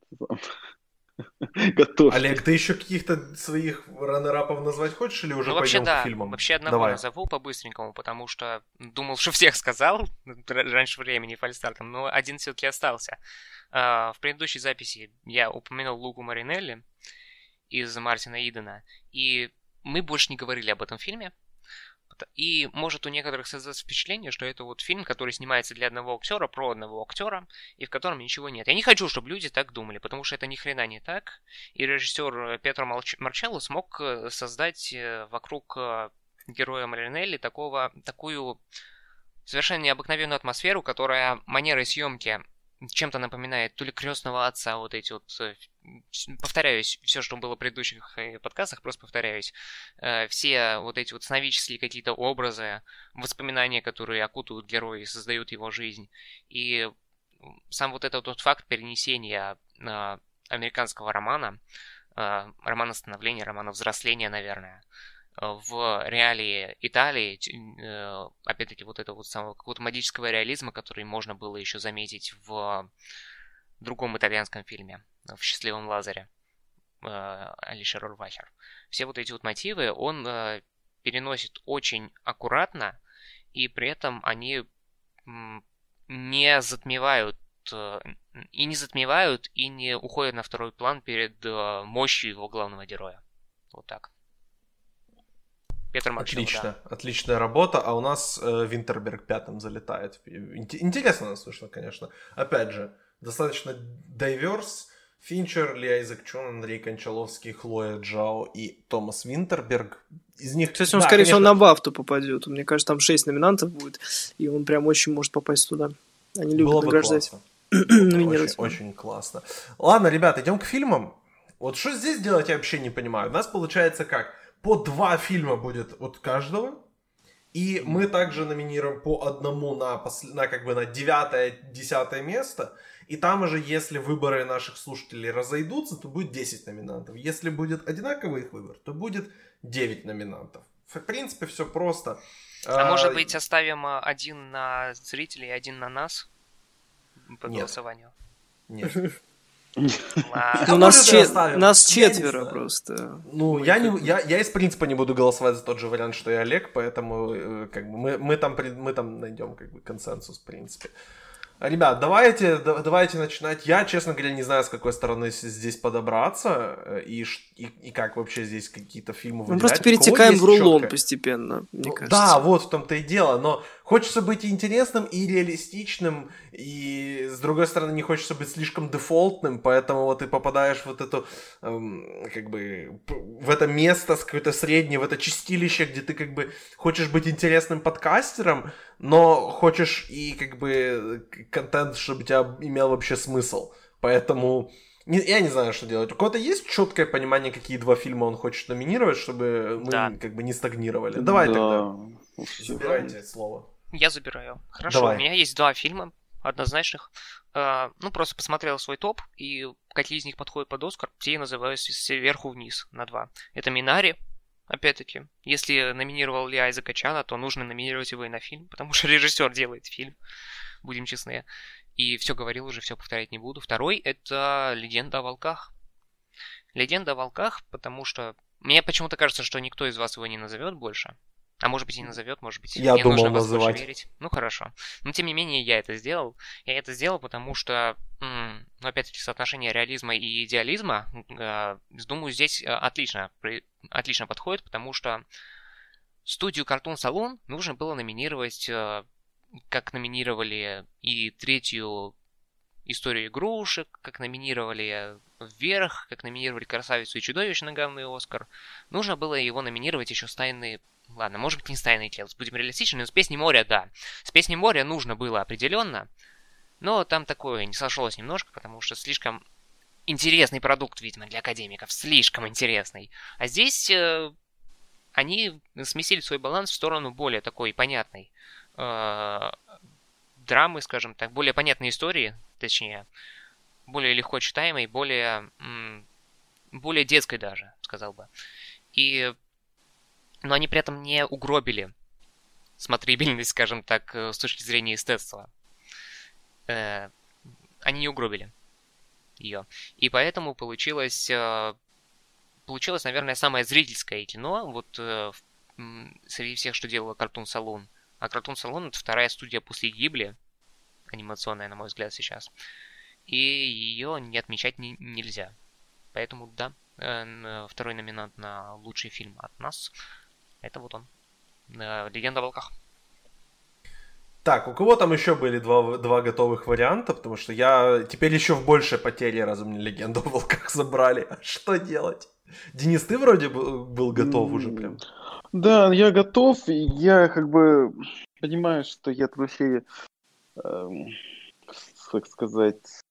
Готов. Олег, ты еще каких-то своих раннерапов назвать хочешь или уже ну, вообще, пойдем да. к фильмам? Вообще одного Давай. назову по-быстренькому, потому что думал, что всех сказал раньше времени фальстартом, но один все-таки остался. А, в предыдущей записи я упомянул Лугу Маринелли из Мартина Идена, и мы больше не говорили об этом фильме, и может у некоторых создаться впечатление, что это вот фильм, который снимается для одного актера, про одного актера, и в котором ничего нет. Я не хочу, чтобы люди так думали, потому что это ни хрена не так. И режиссер Петро Марчелло смог э, создать э, вокруг э, героя Маринелли такого, такую совершенно необыкновенную атмосферу, которая манерой съемки чем-то напоминает то ли крестного отца, вот эти вот, э, повторяюсь, все, что было в предыдущих э, подкастах, просто повторяюсь, э, все вот эти вот сновидческие какие-то образы, воспоминания, которые окутывают героя и создают его жизнь, и сам вот этот вот факт перенесения американского романа, романа становления, романа взросления, наверное, в реалии Италии, э, опять-таки, вот этого вот самого какого-то магического реализма, который можно было еще заметить в другом итальянском фильме, в «Счастливом Лазаре», э, Алишер Урвахер. Все вот эти вот мотивы он э, переносит очень аккуратно, и при этом они не затмевают и не затмевают, и не уходят на второй план перед мощью его главного героя. Вот так. Петр Максимов, Отлично, да. отличная работа, а у нас э, Винтерберг пятым залетает. Интересно слышно, конечно. Опять же, достаточно дайверс. Финчер, Ли Айзек Чон, Андрей Кончаловский, Хлоя Джао и Томас Винтерберг. Из них... То есть он, да, скорее конечно... всего, на Бафту попадет. Мне кажется, там 6 номинантов будет, и он прям очень может попасть туда. Они любят Было награждать. очень, очень классно. Ладно, ребят, идем к фильмам. Вот что здесь делать, я вообще не понимаю. У нас получается как? По два фильма будет от каждого. И мы также номинируем по одному на, посл... на как бы на девятое, десятое место. И там уже, если выборы наших слушателей разойдутся, то будет 10 номинантов. Если будет одинаковый их выбор, то будет 9 номинантов. В принципе, все просто. А, а может быть, оставим а, один на зрителей, один на нас по Нет. голосованию? Нет. Ну, нас, чет... нас четверо просто. Ну, я, не, я, я из принципа не буду голосовать за тот же вариант, что и Олег, поэтому э, как бы, мы, мы, там, мы там найдем как бы, консенсус, в принципе. Ребят, давайте, давайте начинать. Я, честно говоря, не знаю, с какой стороны здесь подобраться э, и, и, и как вообще здесь какие-то фильмы выделять. Мы просто перетекаем в рулон четкое? постепенно, мне ну, кажется. Да, вот в том-то и дело. Но хочется быть интересным и реалистичным, и с другой стороны не хочется быть слишком дефолтным, поэтому вот ты попадаешь в вот эту, эм, как бы, в это место с какое-то среднее, в это чистилище, где ты как бы хочешь быть интересным подкастером, но хочешь и как бы контент, чтобы у тебя имел вообще смысл. Поэтому не, я не знаю, что делать. У кого-то есть четкое понимание, какие два фильма он хочет номинировать, чтобы мы да. как бы не стагнировали? Давай да. тогда. Забирайте слово. Я забираю. Хорошо, Давай. у меня есть два фильма однозначных. Uh, ну, просто посмотрел свой топ, и какие из них подходят под Оскар, те я называю сверху вниз на два. Это Минари, опять-таки. Если номинировал ли Айзека Чана, то нужно номинировать его и на фильм, потому что режиссер делает фильм, будем честны. И все говорил уже, все повторять не буду. Второй — это «Легенда о волках». «Легенда о волках», потому что мне почему-то кажется, что никто из вас его не назовет больше. А может быть и назовет, может быть, я мне думал нужно называть. верить. Ну хорошо. Но тем не менее я это сделал. Я это сделал, потому что, м- ну опять-таки, соотношение реализма и идеализма, э, думаю, здесь э, отлично, при, отлично подходит, потому что студию Cartoon Salon нужно было номинировать, э, как номинировали и третью историю игрушек, как номинировали вверх, как номинировали красавицу и чудовище на главный Оскар. Нужно было его номинировать еще с тайны Ладно, может быть, не Стайный Тейлз, будем реалистичны, но с Песней моря, да. С Песней моря нужно было определенно, но там такое не сошлось немножко, потому что слишком интересный продукт, видимо, для академиков, слишком интересный. А здесь э, они сместили свой баланс в сторону более такой понятной э, драмы, скажем так, более понятной истории, точнее, более легко читаемой, более, более детской даже, сказал бы. И но они при этом не угробили смотрибельность, скажем так, э, с точки зрения эстетства. Э, они не угробили ее. И поэтому получилось, э, получилось, наверное, самое зрительское кино, вот э, среди всех, что делала Cartoon Saloon. А Cartoon Saloon это вторая студия после Гибли, анимационная, на мой взгляд, сейчас. И ее не отмечать не, нельзя. Поэтому, да, э, второй номинант на лучший фильм от нас – это вот он. Э, Легенда о волках. Так, у кого там еще были два, два готовых варианта? Потому что я теперь еще в большей потере, раз мне легенду о волках забрали. А что делать? Денис, ты вроде был готов уже прям. Да, я готов. Я как бы понимаю, что я вообще э, так сказать,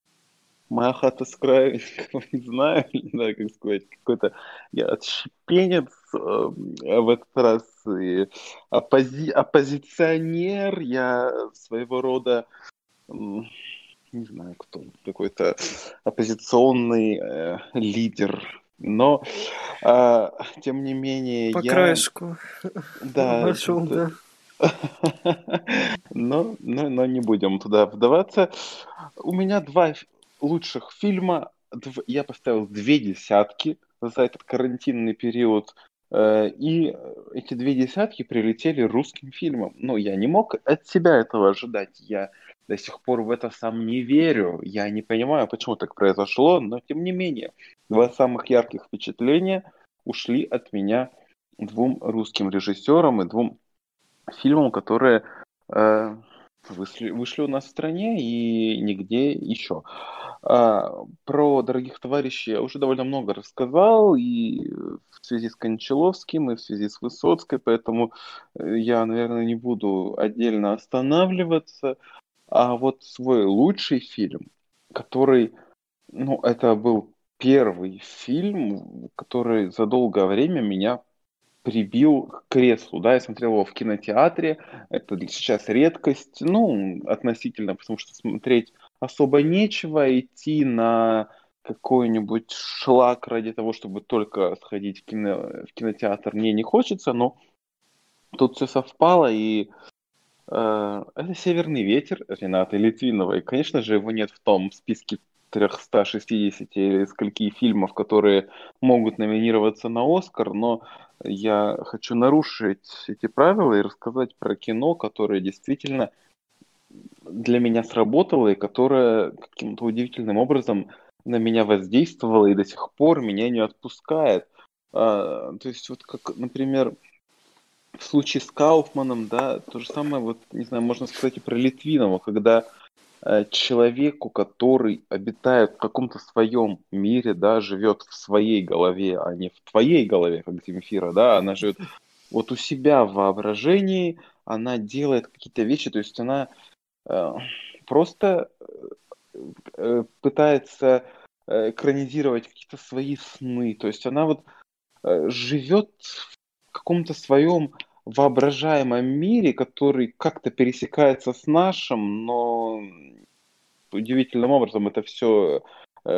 моя хата с краю, не знаю, не знаю, как сказать, какой-то я отщепенец э, в этот раз, и оппози оппозиционер, я своего рода, э, не знаю кто, какой-то оппозиционный э, лидер, но, э, тем не менее, По я... краешку. Да. Вошел, да. Но, но, но не будем туда вдаваться. У меня два лучших фильма. Я поставил две десятки за этот карантинный период. Э, и эти две десятки прилетели русским фильмом. Ну, я не мог от себя этого ожидать. Я до сих пор в это сам не верю. Я не понимаю, почему так произошло, но тем не менее, два самых ярких впечатления ушли от меня двум русским режиссерам и двум фильмам, которые э, вышли, вышли у нас в стране и нигде еще. А, про дорогих товарищей я уже довольно много рассказал и в связи с Кончаловским, и в связи с Высоцкой, поэтому э, я, наверное, не буду отдельно останавливаться. А вот свой лучший фильм, который, ну, это был первый фильм, который за долгое время меня прибил к креслу, да, я смотрел его в кинотеатре, это сейчас редкость, ну, относительно, потому что смотреть особо нечего, идти на какой-нибудь шлак ради того, чтобы только сходить в, кино, в кинотеатр, мне не хочется, но тут все совпало, и это «Северный ветер» Рената Литвинова, и, конечно же, его нет в том списке 360 или скольки фильмов, которые могут номинироваться на Оскар, но я хочу нарушить эти правила и рассказать про кино, которое действительно для меня сработало и которое каким-то удивительным образом на меня воздействовало и до сих пор меня не отпускает. А, то есть вот как, например, в случае с Кауфманом, да, то же самое, вот, не знаю, можно сказать и про Литвинова, когда Э, человеку, который обитает в каком-то своем мире, да, живет в своей голове, а не в твоей голове, как Земфира, да, она живет вот у себя в воображении, она делает какие-то вещи, то есть она э, просто э, пытается э, экранизировать какие-то свои сны, то есть она вот э, живет в каком-то своем воображаемом мире, который как-то пересекается с нашим, но удивительным образом это все э,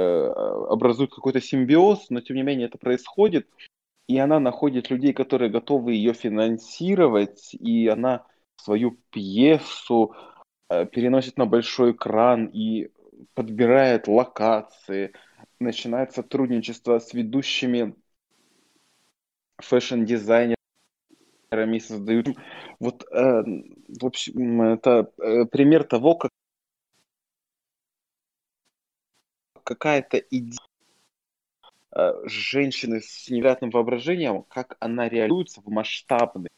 образует какой-то симбиоз, но тем не менее это происходит, и она находит людей, которые готовы ее финансировать, и она свою пьесу э, переносит на большой экран и подбирает локации, начинает сотрудничество с ведущими фэшн-дизайнерами, создают. Вот, э, в общем, это э, пример того, как какая-то идея э, женщины с невероятным воображением, как она реализуется в масштабный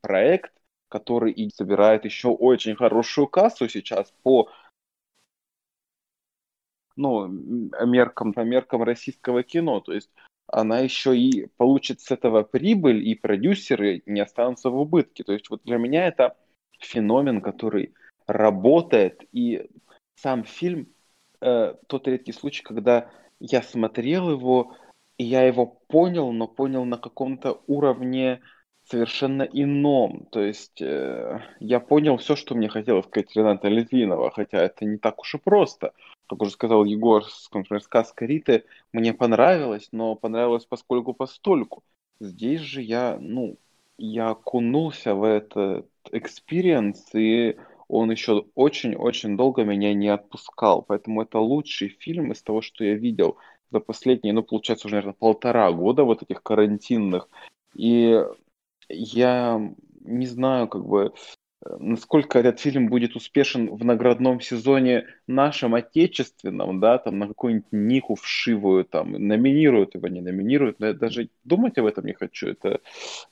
проект, который и собирает еще очень хорошую кассу сейчас по ну, меркам, по меркам российского кино. То есть она еще и получит с этого прибыль, и продюсеры не останутся в убытке. То есть вот для меня это феномен, который работает, и сам фильм э, тот редкий случай, когда я смотрел его, и я его понял, но понял на каком-то уровне совершенно ином. То есть э, я понял все, что мне хотелось сказать Рената Литвинова, хотя это не так уж и просто как уже сказал Егор, например, сказка Риты мне понравилась, но понравилась поскольку постольку. Здесь же я, ну, я окунулся в этот experience, и он еще очень-очень долго меня не отпускал. Поэтому это лучший фильм из того, что я видел за последние, ну, получается, уже, наверное, полтора года вот этих карантинных. И я не знаю, как бы, насколько этот фильм будет успешен в наградном сезоне нашем отечественном, да, там на какую-нибудь Нику вшивую, там, номинируют его, не номинируют, но я даже думать об этом не хочу, это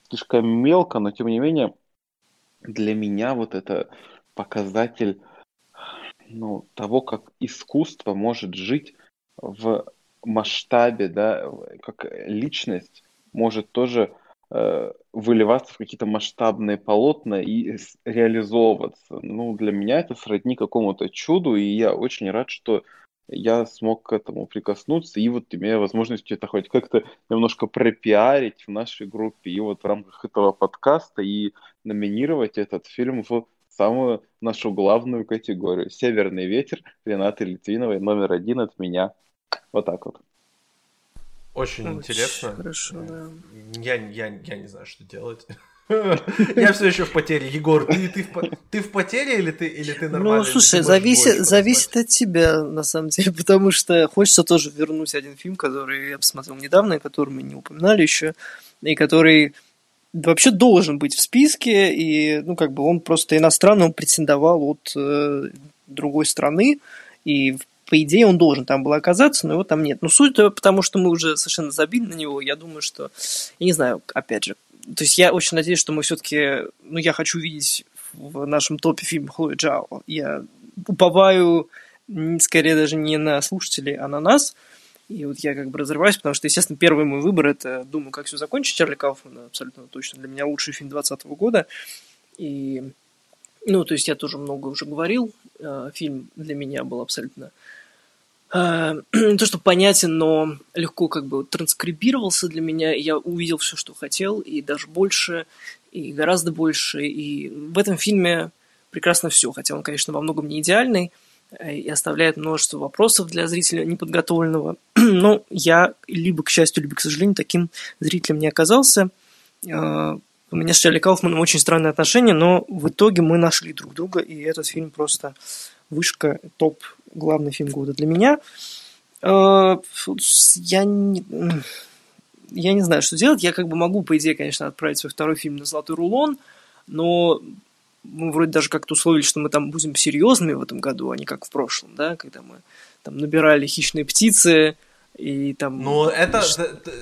слишком мелко, но тем не менее для меня вот это показатель ну, того, как искусство может жить в масштабе, да, как личность может тоже э, выливаться в какие-то масштабные полотна и реализовываться. Ну, для меня это сродни какому-то чуду, и я очень рад, что я смог к этому прикоснуться и вот имея возможность это хоть как-то немножко пропиарить в нашей группе и вот в рамках этого подкаста и номинировать этот фильм в самую нашу главную категорию. «Северный ветер» Ренаты Литвиновой номер один от меня. Вот так вот. Очень, Очень интересно. Хорошо, да. Я, я, я не знаю, что делать. Я все еще в потере. Егор, ты, ты, в, ты в потере или ты, или ты нормально? Ну, слушай, зависит, зависит от тебя, на самом деле, потому что хочется тоже вернуть один фильм, который я посмотрел недавно, и который мы не упоминали еще, и который вообще должен быть в списке, и, ну, как бы он просто иностранный, он претендовал от э, другой страны, и, по идее, он должен там был оказаться, но его там нет. Ну, суть потому, что мы уже совершенно забили на него, я думаю, что, я не знаю, опять же, то есть я очень надеюсь, что мы все-таки, ну, я хочу видеть в нашем топе фильм Хлои Джао. Я уповаю скорее даже не на слушателей, а на нас. И вот я как бы разрываюсь, потому что, естественно, первый мой выбор – это «Думаю, как все закончить» Чарли Кауфмана. Абсолютно точно для меня лучший фильм 2020 года. И, ну, то есть я тоже много уже говорил. Э, фильм для меня был абсолютно не э, то, что понятен, но легко как бы транскрибировался для меня. Я увидел все, что хотел, и даже больше, и гораздо больше. И в этом фильме прекрасно все, хотя он, конечно, во многом не идеальный э, и оставляет множество вопросов для зрителя неподготовленного. Но я либо, к счастью, либо, к сожалению, таким зрителем не оказался. Э, у меня с Чарли Кауфманом очень странные отношения, но в итоге мы нашли друг друга, и этот фильм просто вышка, топ, главный фильм года для меня. Э, я не, я не знаю, что делать. Я как бы могу, по идее, конечно, отправить свой второй фильм на «Золотой рулон», но мы вроде даже как-то условились, что мы там будем серьезными в этом году, а не как в прошлом, да, когда мы там набирали «Хищные птицы», и там... Ну, это...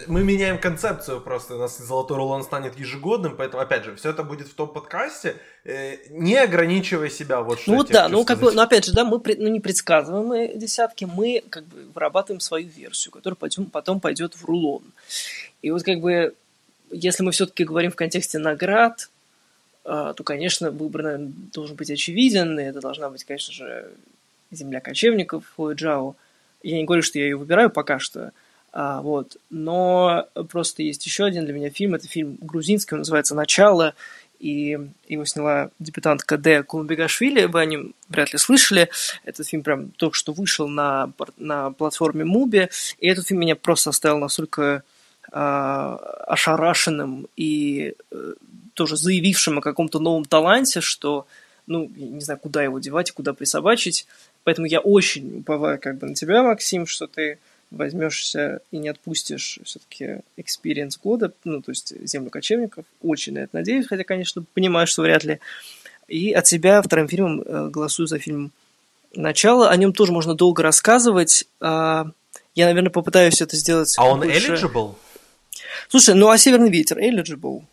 Мы меняем концепцию просто. У нас «Золотой рулон» станет ежегодным, поэтому, опять же, все это будет в том подкасте, э, не ограничивая себя вот что Ну, да, ну, как бы, но опять же, да, мы ну, не предсказываем десятки, мы как бы вырабатываем свою версию, которая потом, потом пойдет в рулон. И вот как бы, если мы все-таки говорим в контексте наград, э, то, конечно, выбор, наверное, должен быть очевиден, и это должна быть, конечно же, «Земля кочевников» Хлои Джао, я не говорю, что я ее выбираю пока что, а, вот. Но просто есть еще один для меня фильм. Это фильм грузинский, он называется «Начало», и его сняла дебютантка Д. Кулубегашвили, вы о нем вряд ли слышали. Этот фильм прям только что вышел на, на платформе MUBI, и этот фильм меня просто оставил настолько э, ошарашенным и э, тоже заявившим о каком-то новом таланте, что, ну, не знаю, куда его девать и куда присобачить. Поэтому я очень уповаю как бы на тебя, Максим, что ты возьмешься и не отпустишь все-таки experience года, ну, то есть «Землю кочевников». Очень на это надеюсь, хотя, конечно, понимаю, что вряд ли. И от себя вторым фильмом э, голосую за фильм «Начало». О нем тоже можно долго рассказывать. А, я, наверное, попытаюсь это сделать А он больше... eligible? Слушай, ну а «Северный ветер» eligible?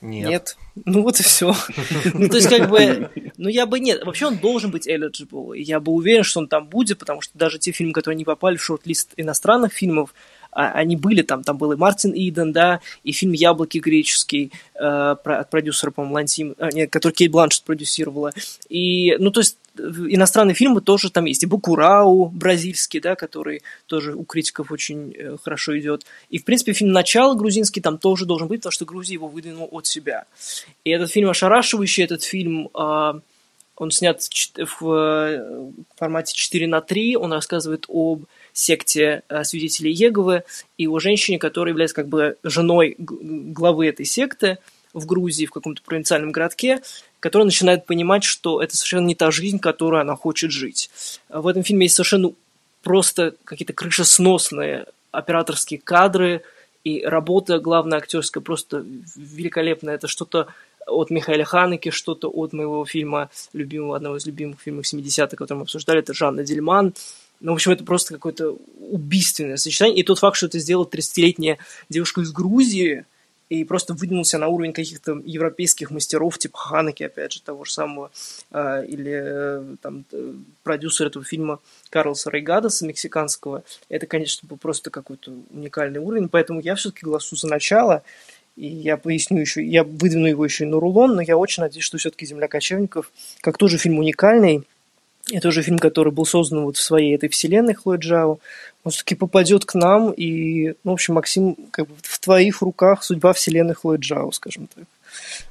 Нет. Нет. Ну вот и все. ну, то есть, как бы, ну я бы нет. Вообще он должен быть eligible. И я бы уверен, что он там будет, потому что даже те фильмы, которые не попали в шорт-лист иностранных фильмов, а, они были там, там был и Мартин Иден, да, и фильм «Яблоки» греческий э, от продюсера, по-моему, Лантим, э, нет, который Кейт Бланшет продюсировала. И, ну, то есть, иностранные фильмы тоже там есть. И Букурау бразильский, да, который тоже у критиков очень э, хорошо идет. И, в принципе, фильм «Начало» грузинский там тоже должен быть, потому что Грузия его выдвинула от себя. И этот фильм ошарашивающий, этот фильм... Э, он снят в э, формате 4 на 3, он рассказывает об секте э, свидетелей Еговы и о женщине, которая является как бы женой главы этой секты в Грузии, в каком-то провинциальном городке, которая начинает понимать, что это совершенно не та жизнь, которую она хочет жить. В этом фильме есть совершенно просто какие-то крышесносные операторские кадры, и работа главная актерская просто великолепная. Это что-то от Михаила Ханеки, что-то от моего фильма, любимого, одного из любимых фильмов 70-х, который мы обсуждали, это Жанна Дельман. Ну, в общем, это просто какое-то убийственное сочетание. И тот факт, что это сделала 30-летняя девушка из Грузии, и просто выдвинулся на уровень каких-то европейских мастеров, типа Ханеки, опять же, того же самого, э, или э, там продюсер этого фильма Карлоса Рейгадаса, мексиканского. Это, конечно, был просто какой-то уникальный уровень, поэтому я все-таки голосую за начало. И я поясню еще, я выдвину его еще и на рулон, но я очень надеюсь, что все-таки «Земля кочевников», как тоже фильм уникальный, это уже фильм, который был создан вот в своей этой вселенной Хлоя Джао, он все-таки попадет к нам, и, ну, в общем, Максим, как бы в твоих руках судьба вселенной Хлои Джао, скажем так.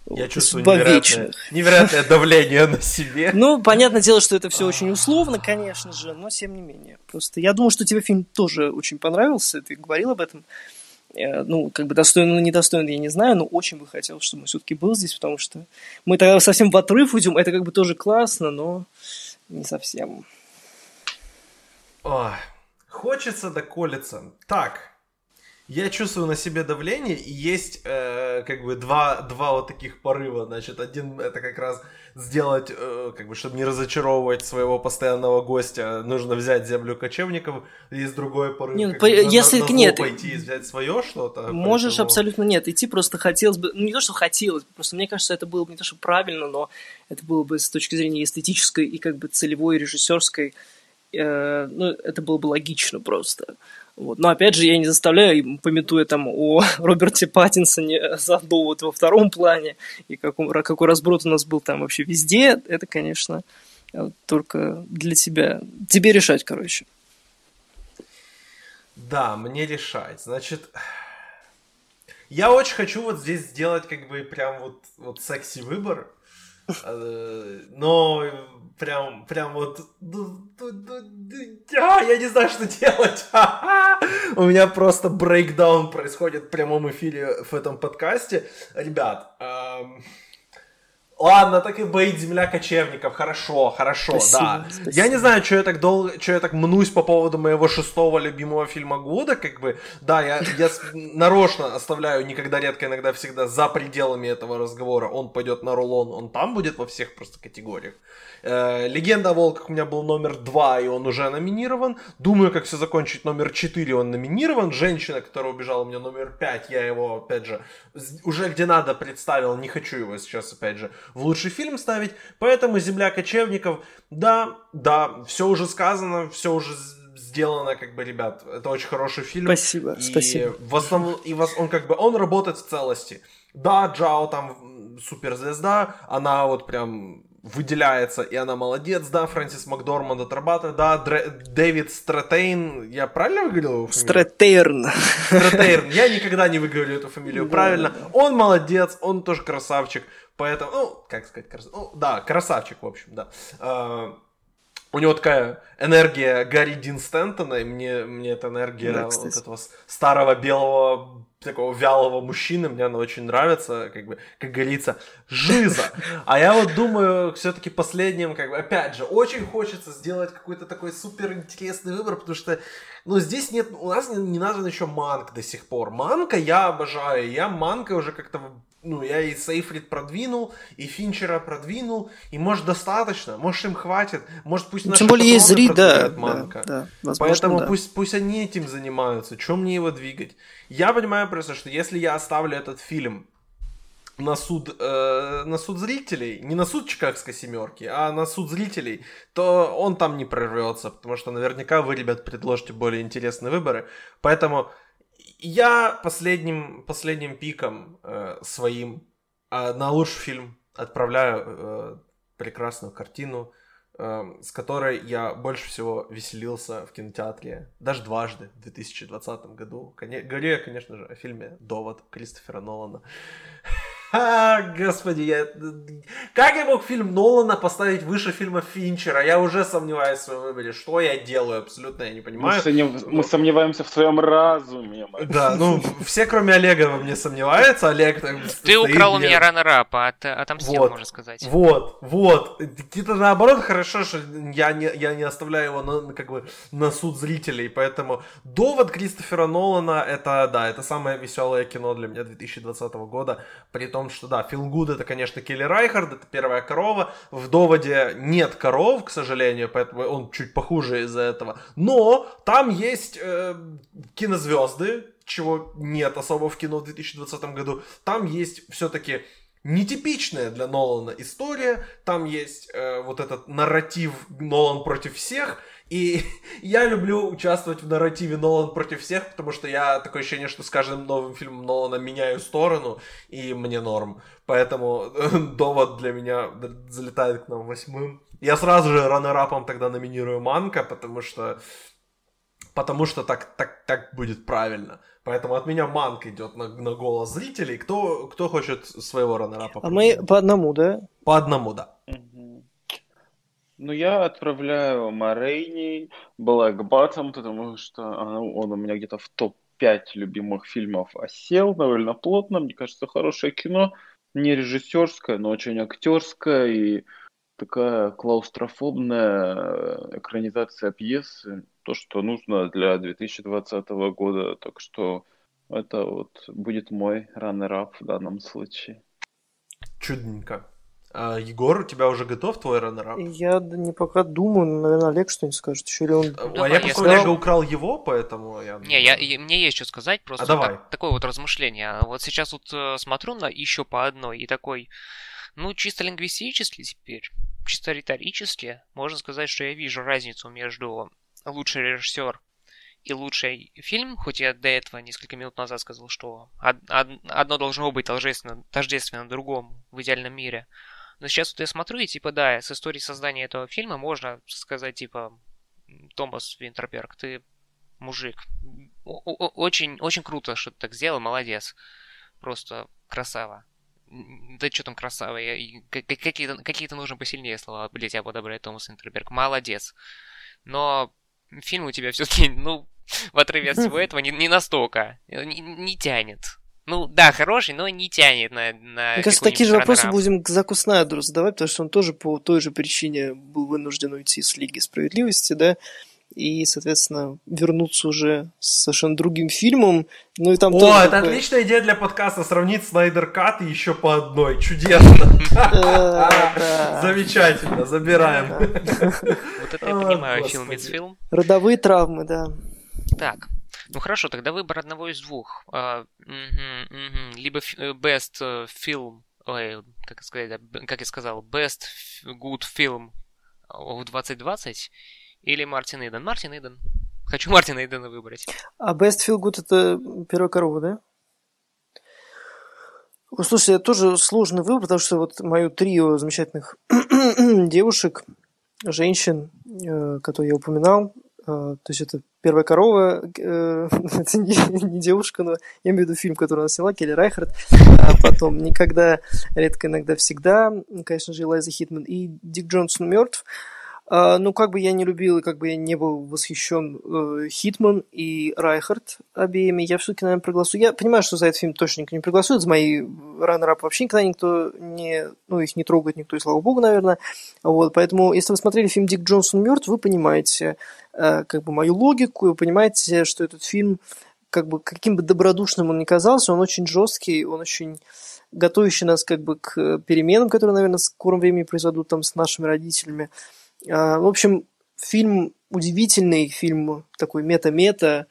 Я вот, чувствую невероятное, невероятное давление на себе. Ну, понятное дело, что это все очень условно, конечно же, но тем не менее. Просто я думаю, что тебе фильм тоже очень понравился, ты говорил об этом. Э, ну, как бы достойно, ну, недостойно, я не знаю, но очень бы хотел, чтобы он все-таки был здесь, потому что мы тогда совсем в отрыв уйдем, это как бы тоже классно, но не совсем. Ой, хочется доколиться. Так, я чувствую на себе давление, и есть э, как бы два, два вот таких порыва. Значит, один это как раз сделать, э, как бы, чтобы не разочаровывать своего постоянного гостя, нужно взять землю кочевников. Есть другой порыв, не, по, бы, если на, на нет, пойти и взять свое что-то. Можешь поэтому... абсолютно нет. Идти просто хотелось бы, ну не то, что хотелось, просто мне кажется, это было бы не то, что правильно, но это было бы с точки зрения эстетической и как бы целевой режиссерской, э, ну это было бы логично просто. Вот. Но опять же, я не заставляю, пометуя там о Роберте Паттинсоне за довод во втором плане, и какой, какой разброд у нас был там вообще везде, это, конечно, только для тебя. Тебе решать, короче. Да, мне решать. Значит, я очень хочу вот здесь сделать как бы прям вот, вот секси выбор, э, но прям, прям вот, а, я не знаю, что делать. У меня просто брейкдаун происходит в прямом эфире в этом подкасте. Ребят, эм... Ладно, так и быть, земля кочевников, хорошо, хорошо, спасибо, да. Спасибо. Я не знаю, что я так долго, что я так мнусь по поводу моего шестого любимого фильма года, как бы, да, я, я нарочно оставляю никогда, редко, иногда, всегда за пределами этого разговора. Он пойдет на рулон, он там будет во всех просто категориях. Э, Легенда о волках у меня был номер два, и он уже номинирован. Думаю, как все закончить номер четыре, он номинирован. Женщина, которая убежала, у меня номер пять, я его, опять же, уже где надо представил, не хочу его сейчас, опять же, в лучший фильм ставить. Поэтому «Земля кочевников», да, да, все уже сказано, все уже сделано, как бы, ребят, это очень хороший фильм. Спасибо, и спасибо. В основном, и он как бы, он работает в целости. Да, Джао там суперзвезда, она вот прям выделяется, и она молодец, да, Фрэнсис Макдорманд отрабатывает, да, Дре, Дэвид Стратейн, я правильно выговорил его фамилию? Стратейрн. Стратейрн, я никогда не выговорю эту фамилию правильно, он молодец, он тоже красавчик, поэтому, ну, как сказать, красавчик, ну, да, красавчик, в общем, да. А, у него такая энергия Гарри Дин Стентона, и мне, мне эта энергия да, вот этого старого белого такого вялого мужчины, мне она очень нравится, как бы, как говорится, жиза. А я вот думаю, все-таки последним, как бы, опять же, очень хочется сделать какой-то такой супер интересный выбор, потому что, ну, здесь нет, у нас не, не назван еще Манк до сих пор. Манка я обожаю, я Манка уже как-то ну, я и Сейфрид продвинул, и Финчера продвинул, и может достаточно, может им хватит, может пусть наши Тем более есть зритель, да, Манка. Да, да, возможно, Поэтому да. пусть, пусть они этим занимаются, чем мне его двигать? Я понимаю просто, что если я оставлю этот фильм на суд, э, на суд зрителей, не на суд Чикагской семерки, а на суд зрителей, то он там не прорвется, потому что наверняка вы, ребят, предложите более интересные выборы. Поэтому я последним, последним пиком э, своим э, на лучший фильм отправляю э, прекрасную картину, с которой я больше всего веселился в кинотеатре, даже дважды в 2020 году. Говорю я, конечно же, о фильме «Довод» Кристофера Нолана. А, господи, я... Как я мог фильм Нолана поставить выше фильма Финчера? Я уже сомневаюсь в своем выборе. Что я делаю? Абсолютно я не понимаю. Мы, сомнев... мы сомневаемся в своем разуме. Да, ну, все, кроме Олега, во мне сомневаются. Олег так Ты украл у меня раннер-ап, а отомстил, вот, можно сказать. Вот, вот. Это наоборот хорошо, что я не, я не оставляю его на, как бы, на суд зрителей, поэтому довод Кристофера Нолана, это, да, это самое веселое кино для меня 2020 года, при том, том, что да, Фил Гуд это, конечно, Келли Райхард, это первая корова. В доводе нет коров, к сожалению, поэтому он чуть похуже из-за этого. Но там есть э, кинозвезды, чего нет особо в кино в 2020 году. Там есть все-таки нетипичная для Нолана история. Там есть э, вот этот нарратив Нолан против всех. И я люблю участвовать в нарративе Нолан против всех, потому что я такое ощущение, что с каждым новым фильмом Нолана меняю сторону, и мне норм. Поэтому довод для меня залетает к нам восьмым. Я сразу же раннерапом тогда номинирую Манка, потому что потому что так, так, так будет правильно. Поэтому от меня манк идет на, на голос зрителей. Кто, кто хочет своего раннерапа? А мы по одному, да? По одному, да. Ну, я отправляю Морейни, Bottom, потому что он у меня где-то в топ-5 любимых фильмов осел довольно плотно. Мне кажется, хорошее кино. Не режиссерское, но очень актерское и такая клаустрофобная экранизация пьесы то, что нужно для 2020 года. Так что это вот будет мой раннер-ап в данном случае. Чудненько. А, Егор, у тебя уже готов твой раннер Я не пока думаю, наверное, Олег что-нибудь скажет. Еще ли он... А, а я просто сказал... Олега украл его, поэтому я... Не, я, я, мне есть что сказать, просто а давай. Так, такое вот размышление. Вот сейчас вот э, смотрю на еще по одной и такой, ну, чисто лингвистически теперь, чисто риторически, можно сказать, что я вижу разницу между лучший режиссер и лучший фильм, хоть я до этого несколько минут назад сказал, что одно должно быть тождественно, тождественно другому в идеальном мире. Но сейчас вот я смотрю, и типа, да, с историей создания этого фильма можно сказать, типа, Томас Винтерберг, ты мужик. Очень, очень круто, что ты так сделал, молодец. Просто красава. Да что там красава, какие-то, какие-то нужно посильнее слова для тебя подобрать, Томас Винтерберг. Молодец. Но фильм у тебя все-таки, ну, в отрыве от всего этого, не, не настолько. Не, не тянет. Ну, да, хороший, но не тянет на... на Мне кажется, такие же вопросы будем к Заку Снайдеру задавать, потому что он тоже по той же причине был вынужден уйти с Лиги Справедливости, да, и, соответственно, вернуться уже с совершенно другим фильмом. Ну и там О, это такое... отличная идея для подкаста, сравнить Снайдер Кат и еще по одной. Чудесно. Замечательно, забираем. Вот это я понимаю, фильм фильм. Родовые травмы, да. Так, ну хорошо, тогда выбор одного из двух. А, Либо э, best э, film, ой, как сказать, как я сказал, best good film в 2020, или Мартин Иден? Мартин Иден. Хочу Мартина Идена выбрать. А Best Feel Good это первая корова, да? Ну, слушай, это тоже сложный выбор, потому что вот мое трио замечательных девушек, женщин, э, которые я упоминал, э, то есть это первая корова, э, это не, девушка, но я имею в виду фильм, который она сняла, Келли Райхард, а потом «Никогда, редко, иногда, всегда», конечно же, Элайза Хитман и Дик Джонсон мертв. Ну, как бы я не любил и как бы я не был восхищен э, Хитман и Райхард обеими, я все-таки, наверное, проголосую. Я понимаю, что за этот фильм точно никто не проголосует, за мои runner-up вообще никогда никто не, ну, их не трогает никто, и слава богу, наверное. Вот, поэтому, если вы смотрели фильм «Дик Джонсон мертв», вы понимаете э, как бы мою логику, вы понимаете, что этот фильм, как бы, каким бы добродушным он ни казался, он очень жесткий, он очень готовящий нас как бы к переменам, которые, наверное, в скором времени произойдут там с нашими родителями. А, в общем, фильм удивительный, фильм такой мета-мета,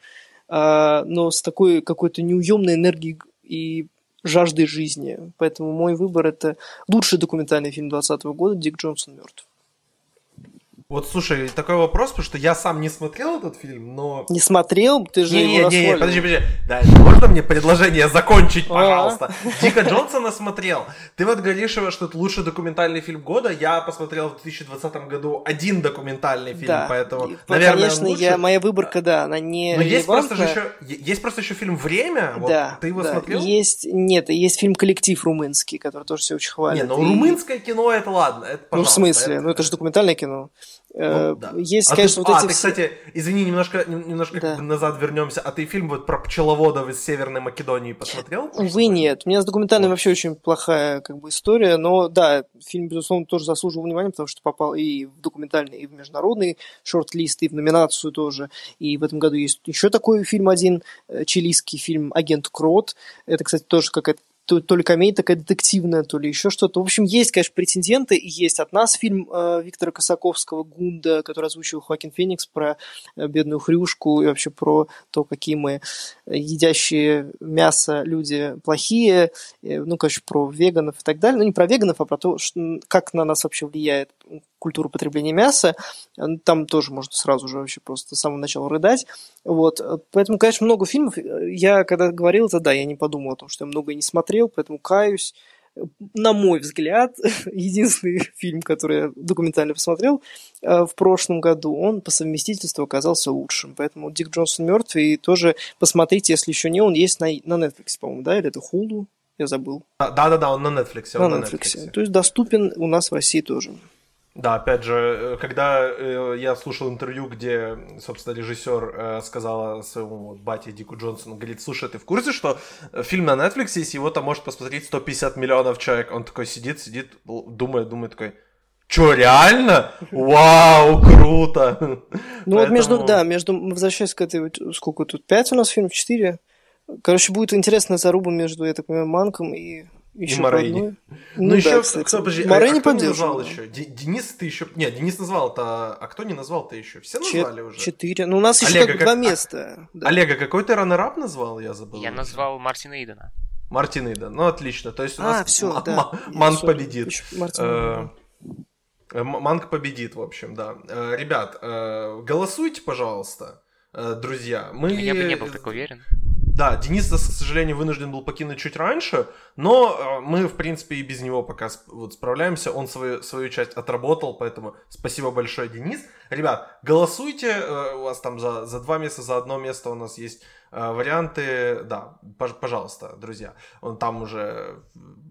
а, но с такой какой-то неуемной энергией и жаждой жизни. Поэтому мой выбор – это лучший документальный фильм 2020 года «Дик Джонсон мертв». Вот слушай, такой вопрос, потому что я сам не смотрел этот фильм, но... Не смотрел? Ты же не, его не, не, подожди, подожди. Да, можно мне предложение закончить, пожалуйста? Дика Джонсона смотрел. Ты вот говоришь, что это лучший документальный фильм года. Я посмотрел в 2020 году один документальный фильм, да. поэтому, наверное, Конечно, я, моя выборка, да, она не Но есть просто, же еще, есть просто еще фильм «Время». Вот, да, Ты его да. смотрел? Есть, нет, есть фильм «Коллектив румынский», который тоже все очень хвалят. Не, ну и... румынское кино это ладно, это Ну, в смысле? Это... Ну, это же документальное кино. Ну, да. Есть, а конечно, ты, вот а, эти... ты, кстати, извини, немножко, немножко да. назад вернемся. А ты фильм вот про пчеловодов из Северной Македонии посмотрел? Увы, нет. У меня с документальным вот. вообще очень плохая как бы история, но да, фильм, безусловно, тоже заслужил внимания, потому что попал и в документальный, и в международный шорт-лист, и в номинацию тоже. И в этом году есть еще такой фильм один, э, чилийский фильм «Агент Крот». Это, кстати, тоже какая-то то, то ли комедия такая детективная, то ли еще что-то. В общем, есть, конечно, претенденты, и есть от нас фильм э, Виктора Косаковского «Гунда», который озвучил Хоакин Феникс про э, бедную хрюшку и вообще про то, какие мы едящие мясо люди плохие, э, ну, короче, про веганов и так далее. Ну, не про веганов, а про то, что, как на нас вообще влияет культуру потребления мяса, там тоже можно сразу же вообще просто с самого начала рыдать. Вот. Поэтому, конечно, много фильмов. Я когда говорил это, да, я не подумал о том, что я много не смотрел, поэтому каюсь на мой взгляд, единственный фильм, который я документально посмотрел э, в прошлом году, он по совместительству оказался лучшим. Поэтому Дик Джонсон мертв, и тоже посмотрите, если еще не, он есть на, на Netflix, по-моему, да, или это Hulu, я забыл. Да-да-да, он на Netflix. Он на, на Netflix. Netflix. То есть доступен у нас в России тоже. Да, опять же, э, когда э, я слушал интервью, где, собственно, режиссер э, сказала своему вот, бате Дику Джонсону, говорит, слушай, ты в курсе, что фильм на Netflix есть, его там может посмотреть 150 миллионов человек? Он такой сидит, сидит, думает, думает, такой, Чё, реально? Вау, круто! Ну Поэтому... вот между, да, между, возвращаясь к этой, сколько тут, пять у нас фильмов, четыре? Короче, будет интересная заруба между, я так понимаю, Манком и еще и Морейни. Ну, ну еще, кстати. кто, подожди, Морейни а, а кто не назвал еще? Денис ты еще... Нет, Денис назвал это, а кто не назвал-то еще? Все назвали уже? Четыре. Ну, у нас еще Олега, как, два места. Да. Олега, какой ты раннерап назвал? Я забыл. Я назвал Мартина Идена. Мартин Иден, ну отлично. То есть у а, нас все, м- да. Манк победит. Э, э, Манк победит, в общем, да. Э, ребят, голосуйте, пожалуйста, друзья. Мы... Я бы не был так уверен. Да, Денис, к сожалению, вынужден был покинуть чуть раньше, но э, мы, в принципе, и без него пока вот справляемся. Он свою, свою часть отработал, поэтому спасибо большое, Денис. Ребят, голосуйте, э, у вас там за, за два места, за одно место у нас есть варианты, да, пожалуйста, друзья. Там уже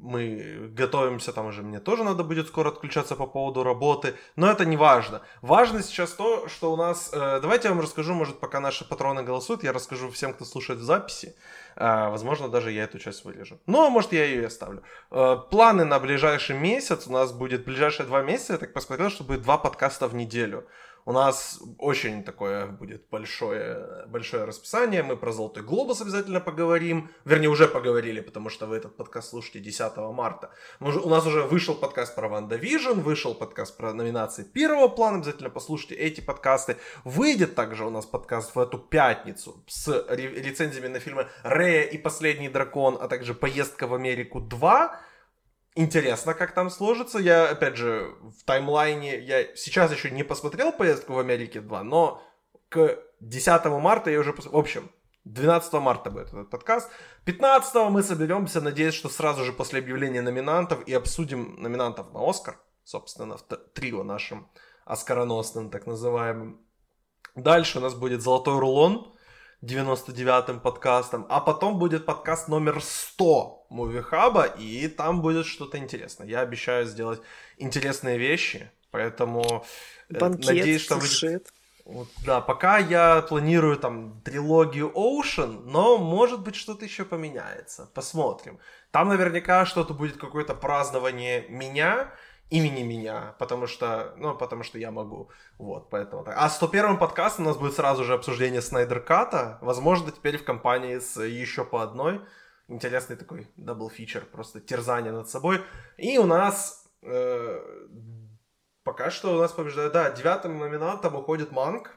мы готовимся, там уже мне тоже надо будет скоро отключаться по поводу работы, но это не важно. Важно сейчас то, что у нас... Э, давайте я вам расскажу, может, пока наши патроны голосуют, я расскажу всем, кто слушает в записи. Э, возможно, даже я эту часть вырежу. Ну, а может, я ее и оставлю. Планы на ближайший месяц. У нас будет ближайшие два месяца. Я так посмотрел, что будет два подкаста в неделю. У нас очень такое будет большое, большое расписание. Мы про «Золотой глобус» обязательно поговорим. Вернее, уже поговорили, потому что вы этот подкаст слушаете 10 марта. У нас уже вышел подкаст про «WandaVision», вышел подкаст про номинации первого плана. Обязательно послушайте эти подкасты. Выйдет также у нас подкаст в эту пятницу с рецензиями на фильмы «Рея и последний дракон», а также «Поездка в Америку 2» интересно, как там сложится. Я, опять же, в таймлайне, я сейчас еще не посмотрел поездку в Америке 2, но к 10 марта я уже посмотрел. В общем, 12 марта будет этот подкаст. 15 мы соберемся, надеюсь, что сразу же после объявления номинантов и обсудим номинантов на Оскар, собственно, в трио нашим оскароносным, так называемым. Дальше у нас будет «Золотой рулон», 99-м подкастом, а потом будет подкаст номер 100 Мувихаба, и там будет что-то интересное. Я обещаю сделать интересные вещи, поэтому э, Банкет, надеюсь, что будет... Вот, да, пока я планирую там трилогию Ocean, но может быть что-то еще поменяется. Посмотрим. Там наверняка что-то будет какое-то празднование меня, имени меня, потому что, ну, потому что я могу. Вот, поэтому так. А 101 подкастом у нас будет сразу же обсуждение Snyder Cut а. Возможно, теперь в компании с еще по одной. Интересный такой double feature, просто терзание над собой. И у нас э, пока что у нас побеждает, да, девятым номинантом уходит Манк.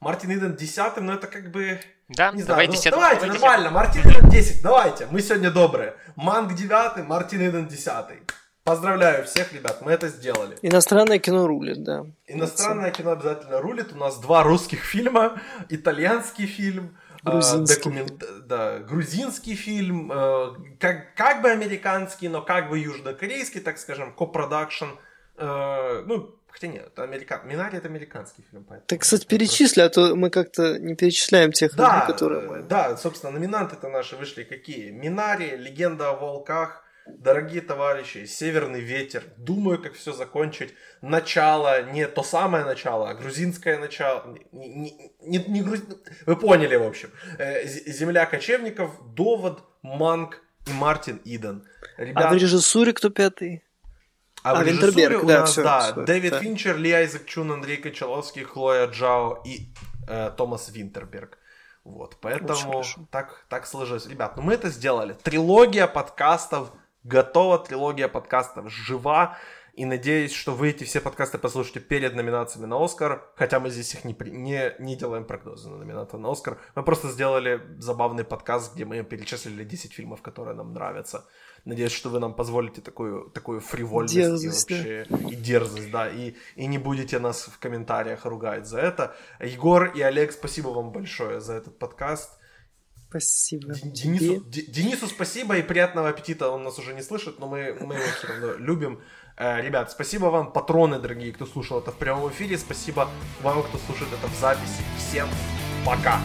Мартин Иден десятым, но это как бы... Да, не знаю, ну, давайте, нормально, Мартин Иден 10, давайте, мы сегодня добрые. Манк девятый, Мартин Иден десятый. Поздравляю всех, ребят, мы это сделали. Иностранное кино рулит, да. Иностранное кино обязательно рулит. У нас два русских фильма, итальянский фильм, грузинский, документ, да, грузинский фильм, э, как, как бы американский, но как бы южнокорейский, так скажем, копродакшн. Э, ну, хотя нет, американ... Минари это американский фильм. Поэтому так, кстати, перечисли, а то мы как-то не перечисляем тех да, людей, которые мы... Да, собственно, номинанты-то наши вышли какие? Минари, Легенда о волках, Дорогие товарищи, Северный ветер, думаю, как все закончить. Начало, не то самое начало, а грузинское начало. Не, не, не, не груз... Вы поняли, в общем. Э, Земля кочевников, Довод, Манк и Мартин Иден. Ребят... А в режиссуре кто пятый? А, а в режиссуре у да, нас, все, да, все, Дэвид да. Финчер, Ли Айзек Чун, Андрей Кочаловский, Хлоя Джао и э, Томас Винтерберг. Вот, поэтому так, так сложилось. Ребят, ну мы это сделали. Трилогия подкастов готова трилогия подкастов жива. И надеюсь, что вы эти все подкасты послушаете перед номинациями на Оскар, хотя мы здесь их не, не, не делаем прогнозы на номинаты на Оскар. Мы просто сделали забавный подкаст, где мы перечислили 10 фильмов, которые нам нравятся. Надеюсь, что вы нам позволите такую, такую фривольность дерзость, и вообще да. и дерзость, да, и, и не будете нас в комментариях ругать за это. Егор и Олег, спасибо вам большое за этот подкаст. Спасибо. Денису, Денису спасибо и приятного аппетита. Он нас уже не слышит, но мы, мы его все равно любим. Э, ребят, спасибо вам, патроны дорогие, кто слушал это в прямом эфире. Спасибо вам, кто слушает это в записи. Всем пока!